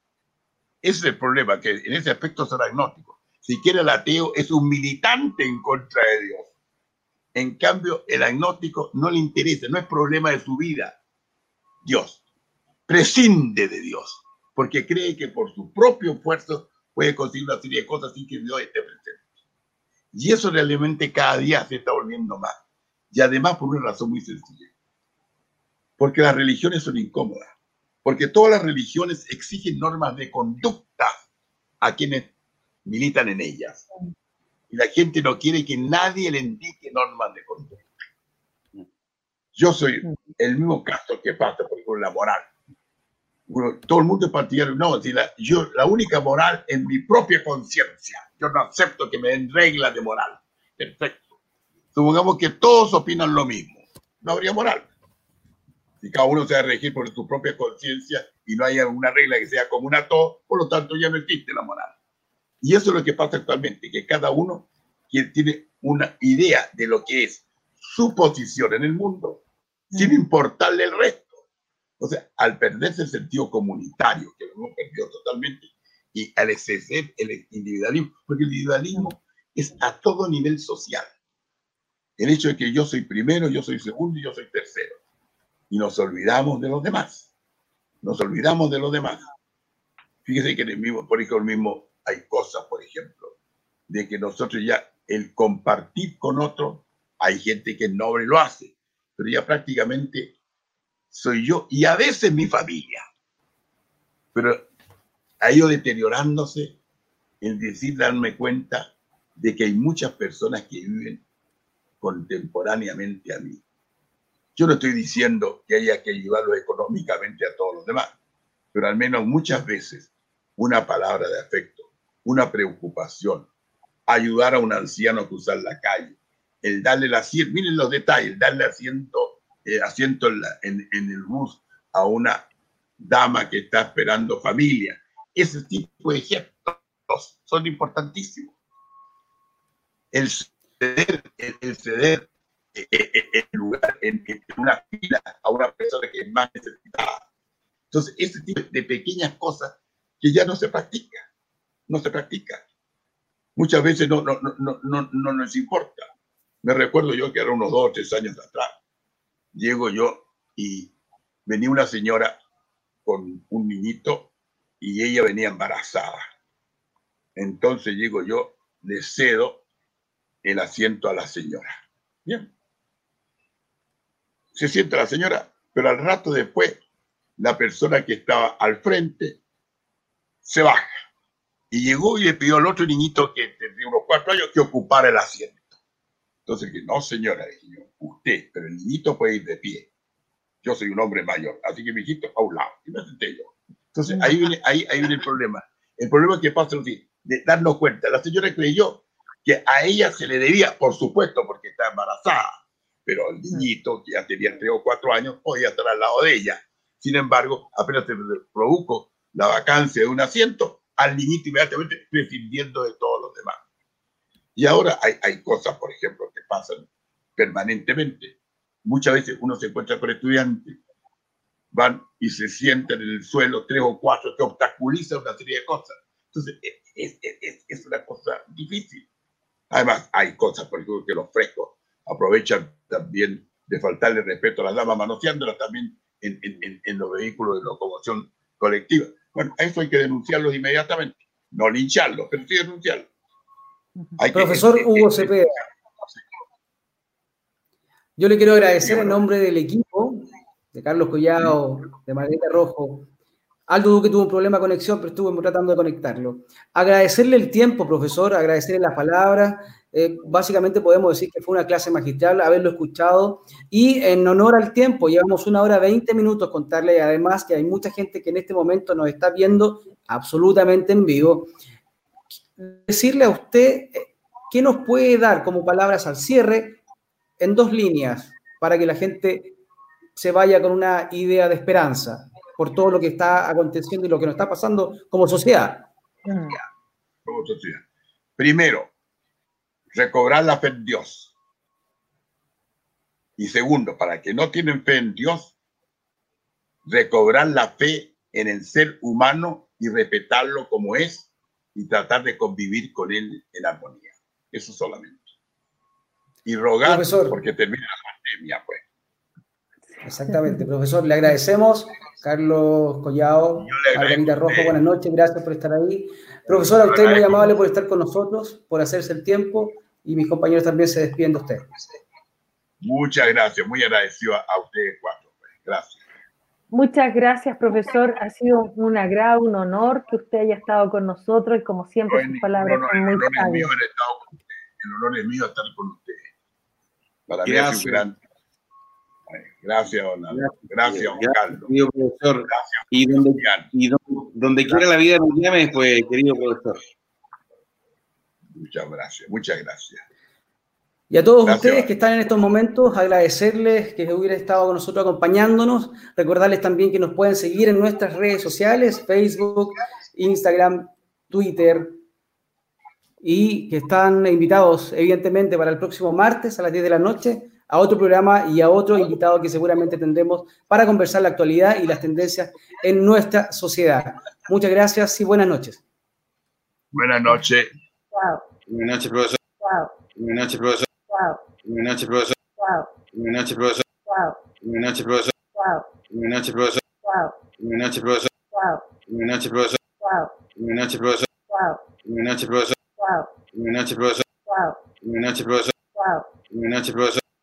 Speaker 6: Ese es el problema, que en ese aspecto son agnósticos. Si quiere el ateo es un militante en contra de Dios. En cambio, el agnóstico no le interesa, no es problema de su vida. Dios prescinde de Dios, porque cree que por su propio esfuerzo puede conseguir una serie de cosas sin que Dios esté presente. Y eso realmente cada día se está volviendo más. Y además por una razón muy sencilla. Porque las religiones son incómodas. Porque todas las religiones exigen normas de conducta a quienes militan en ellas. Y la gente no quiere que nadie le indique normas de conducta. Yo soy el mismo caso que pasa por la moral. Todo el mundo es partidario. No, si la, yo, la única moral es mi propia conciencia. Yo no acepto que me den reglas de moral. Perfecto. Supongamos que todos opinan lo mismo. No habría moral. Si cada uno se va a regir por su propia conciencia y no hay alguna regla que sea común a todos, por lo tanto ya no existe la moral. Y eso es lo que pasa actualmente, que cada uno que tiene una idea de lo que es su posición en el mundo, sin importarle el resto. O sea, al perderse el sentido comunitario, que lo hemos perdido totalmente, y al exceder el individualismo, porque el individualismo es a todo nivel social. El hecho de que yo soy primero, yo soy segundo y yo soy tercero. Y nos olvidamos de los demás. Nos olvidamos de los demás. Fíjese que en el mismo, por ejemplo, mismo hay cosas, por ejemplo, de que nosotros ya el compartir con otro, hay gente que es noble lo hace, pero ya prácticamente soy yo y a veces mi familia. Pero ha ido deteriorándose el decir, darme cuenta de que hay muchas personas que viven contemporáneamente a mí. Yo no estoy diciendo que haya que ayudarlo económicamente a todos los demás, pero al menos muchas veces una palabra de afecto, una preocupación, ayudar a un anciano a cruzar la calle, el darle el asiento, miren los detalles, el darle asiento, eh, asiento en, la, en, en el bus a una dama que está esperando familia. Ese tipo de gestos son importantísimos. El ceder, el, el ceder eh, eh, en lugar, en, en, una fila a una persona que es más necesitada. Entonces, ese tipo de pequeñas cosas que ya no se practica, no se practica. Muchas veces no, no, no, no, no nos importa. Me recuerdo yo que era unos dos o tres años atrás. Llego yo y venía una señora con un niñito y ella venía embarazada. Entonces llego yo, le cedo el asiento a la señora. Bien. Se sienta la señora, pero al rato después, la persona que estaba al frente se baja. Y llegó y le pidió al otro niñito que tenía unos cuatro años que ocupara el asiento. Entonces, que no, señora, dije yo, usted, pero el niñito puede ir de pie. Yo soy un hombre mayor, así que mi hijito a un lado. Y me senté yo. Entonces, ahí viene, ahí, ahí viene el problema. El problema es que pasa así, de darnos cuenta. La señora creyó que a ella se le debía, por supuesto, porque está embarazada, pero el niñito, que ya tenía tres o cuatro años, podía estar al lado de ella. Sin embargo, apenas se produjo la vacancia de un asiento, al niñito inmediatamente prescindiendo de todos los demás. Y ahora hay, hay cosas, por ejemplo, que pasan permanentemente. Muchas veces uno se encuentra con estudiantes, van y se sientan en el suelo tres o cuatro, que obstaculizan una serie de cosas. Entonces, es, es, es, es una cosa difícil. Además, hay cosas, por ejemplo, que los frescos aprovechan también de faltarle respeto a las damas, manoseándolas también en, en, en, los vehículos de locomoción colectiva. Bueno, a eso hay que denunciarlos inmediatamente. No lincharlos, pero sí denunciarlos.
Speaker 2: Hay Profesor que, Hugo Cepeda. Yo le quiero agradecer en nombre del equipo, de Carlos Collado, de Margarita Rojo. Aldo Duque tuvo un problema de conexión, pero estuvo tratando de conectarlo. Agradecerle el tiempo, profesor, agradecerle las palabras. Eh, básicamente podemos decir que fue una clase magistral, haberlo escuchado. Y en honor al tiempo, llevamos una hora 20 minutos contarle además que hay mucha gente que en este momento nos está viendo absolutamente en vivo. Decirle a usted qué nos puede dar como palabras al cierre en dos líneas para que la gente se vaya con una idea de esperanza. Por todo lo que está aconteciendo y lo que nos está pasando como sociedad.
Speaker 6: Como sociedad. Primero, recobrar la fe en Dios. Y segundo, para que no tienen fe en Dios, recobrar la fe en el ser humano y respetarlo como es y tratar de convivir con él en armonía. Eso solamente. Y rogar
Speaker 2: Profesor.
Speaker 6: porque termine la pandemia, pues.
Speaker 2: Exactamente, profesor, le agradecemos. Carlos Collado, Margarita Rojo, buenas noches, gracias por estar ahí. Profesor, a usted muy amable por estar con nosotros, por hacerse el tiempo y mis compañeros también se despiden de usted.
Speaker 6: Muchas gracias, muy agradecido a, ustedes cuatro. pues. Gracias.
Speaker 4: Muchas gracias, profesor. Ha sido un agrado, un honor que usted haya estado con nosotros y como siempre sus palabras
Speaker 6: honor-
Speaker 4: son
Speaker 6: el
Speaker 4: muy
Speaker 6: honor es mío
Speaker 4: sabias.
Speaker 6: haber estado con ustedes. El honor es mío estar con ustedes. Para mí
Speaker 5: Gracias.
Speaker 6: es un gran. Gracias, don Álvaro. Gracias, don
Speaker 5: Gracias,
Speaker 6: Carlos.
Speaker 5: querido profesor.
Speaker 6: Gracias,
Speaker 5: Y donde,
Speaker 6: Julián.
Speaker 5: y donde, donde quiera la vida nos llame, pues, querido profesor.
Speaker 6: Muchas gracias, muchas gracias.
Speaker 2: Y a todos
Speaker 6: Gracias.
Speaker 2: ustedes que están en estos momentos, agradecerles que hubieran estado con nosotros acompañándonos. Recordarles también que nos pueden seguir en nuestras redes sociales, Facebook, Instagram, Twitter. Y que están invitados, evidentemente, para el próximo martes a las 10 de la noche a otro programa y a otro invitado que seguramente tendremos para conversar la actualidad y las tendencias en nuestra sociedad. Muchas gracias y buenas noches.
Speaker 6: Buenas noches.
Speaker 5: Buenas noches, profesor. Buenas noches, profesor. Buenas noches, profesor. Buenas noches, profesor. Buenas noches, profesor. Buenas noches, profesor. Buenas noches, profesor. Buenas noches, profesor. Buenas noches, profesor. Buenas noches, profesor. Buenas noches, profesor. Buenas noches, profesor. Buenas noches, profesor.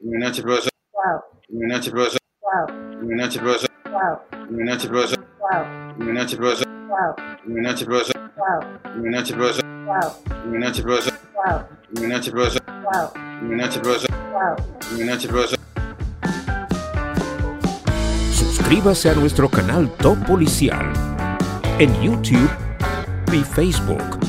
Speaker 5: Buenas noches, profesor. Buenas noches, profesor. Buenas noches, profesor. Buenas noches, profesor. Buenas noches, profesor. Buenas noches, profesor. Buenas noches, profesor. Buenas noches, profesor. Buenas noches, profesor. Buenas noches, profesor. Buenas noches, profesor.
Speaker 1: Suscríbase a nuestro canal Top Policial en YouTube y Facebook.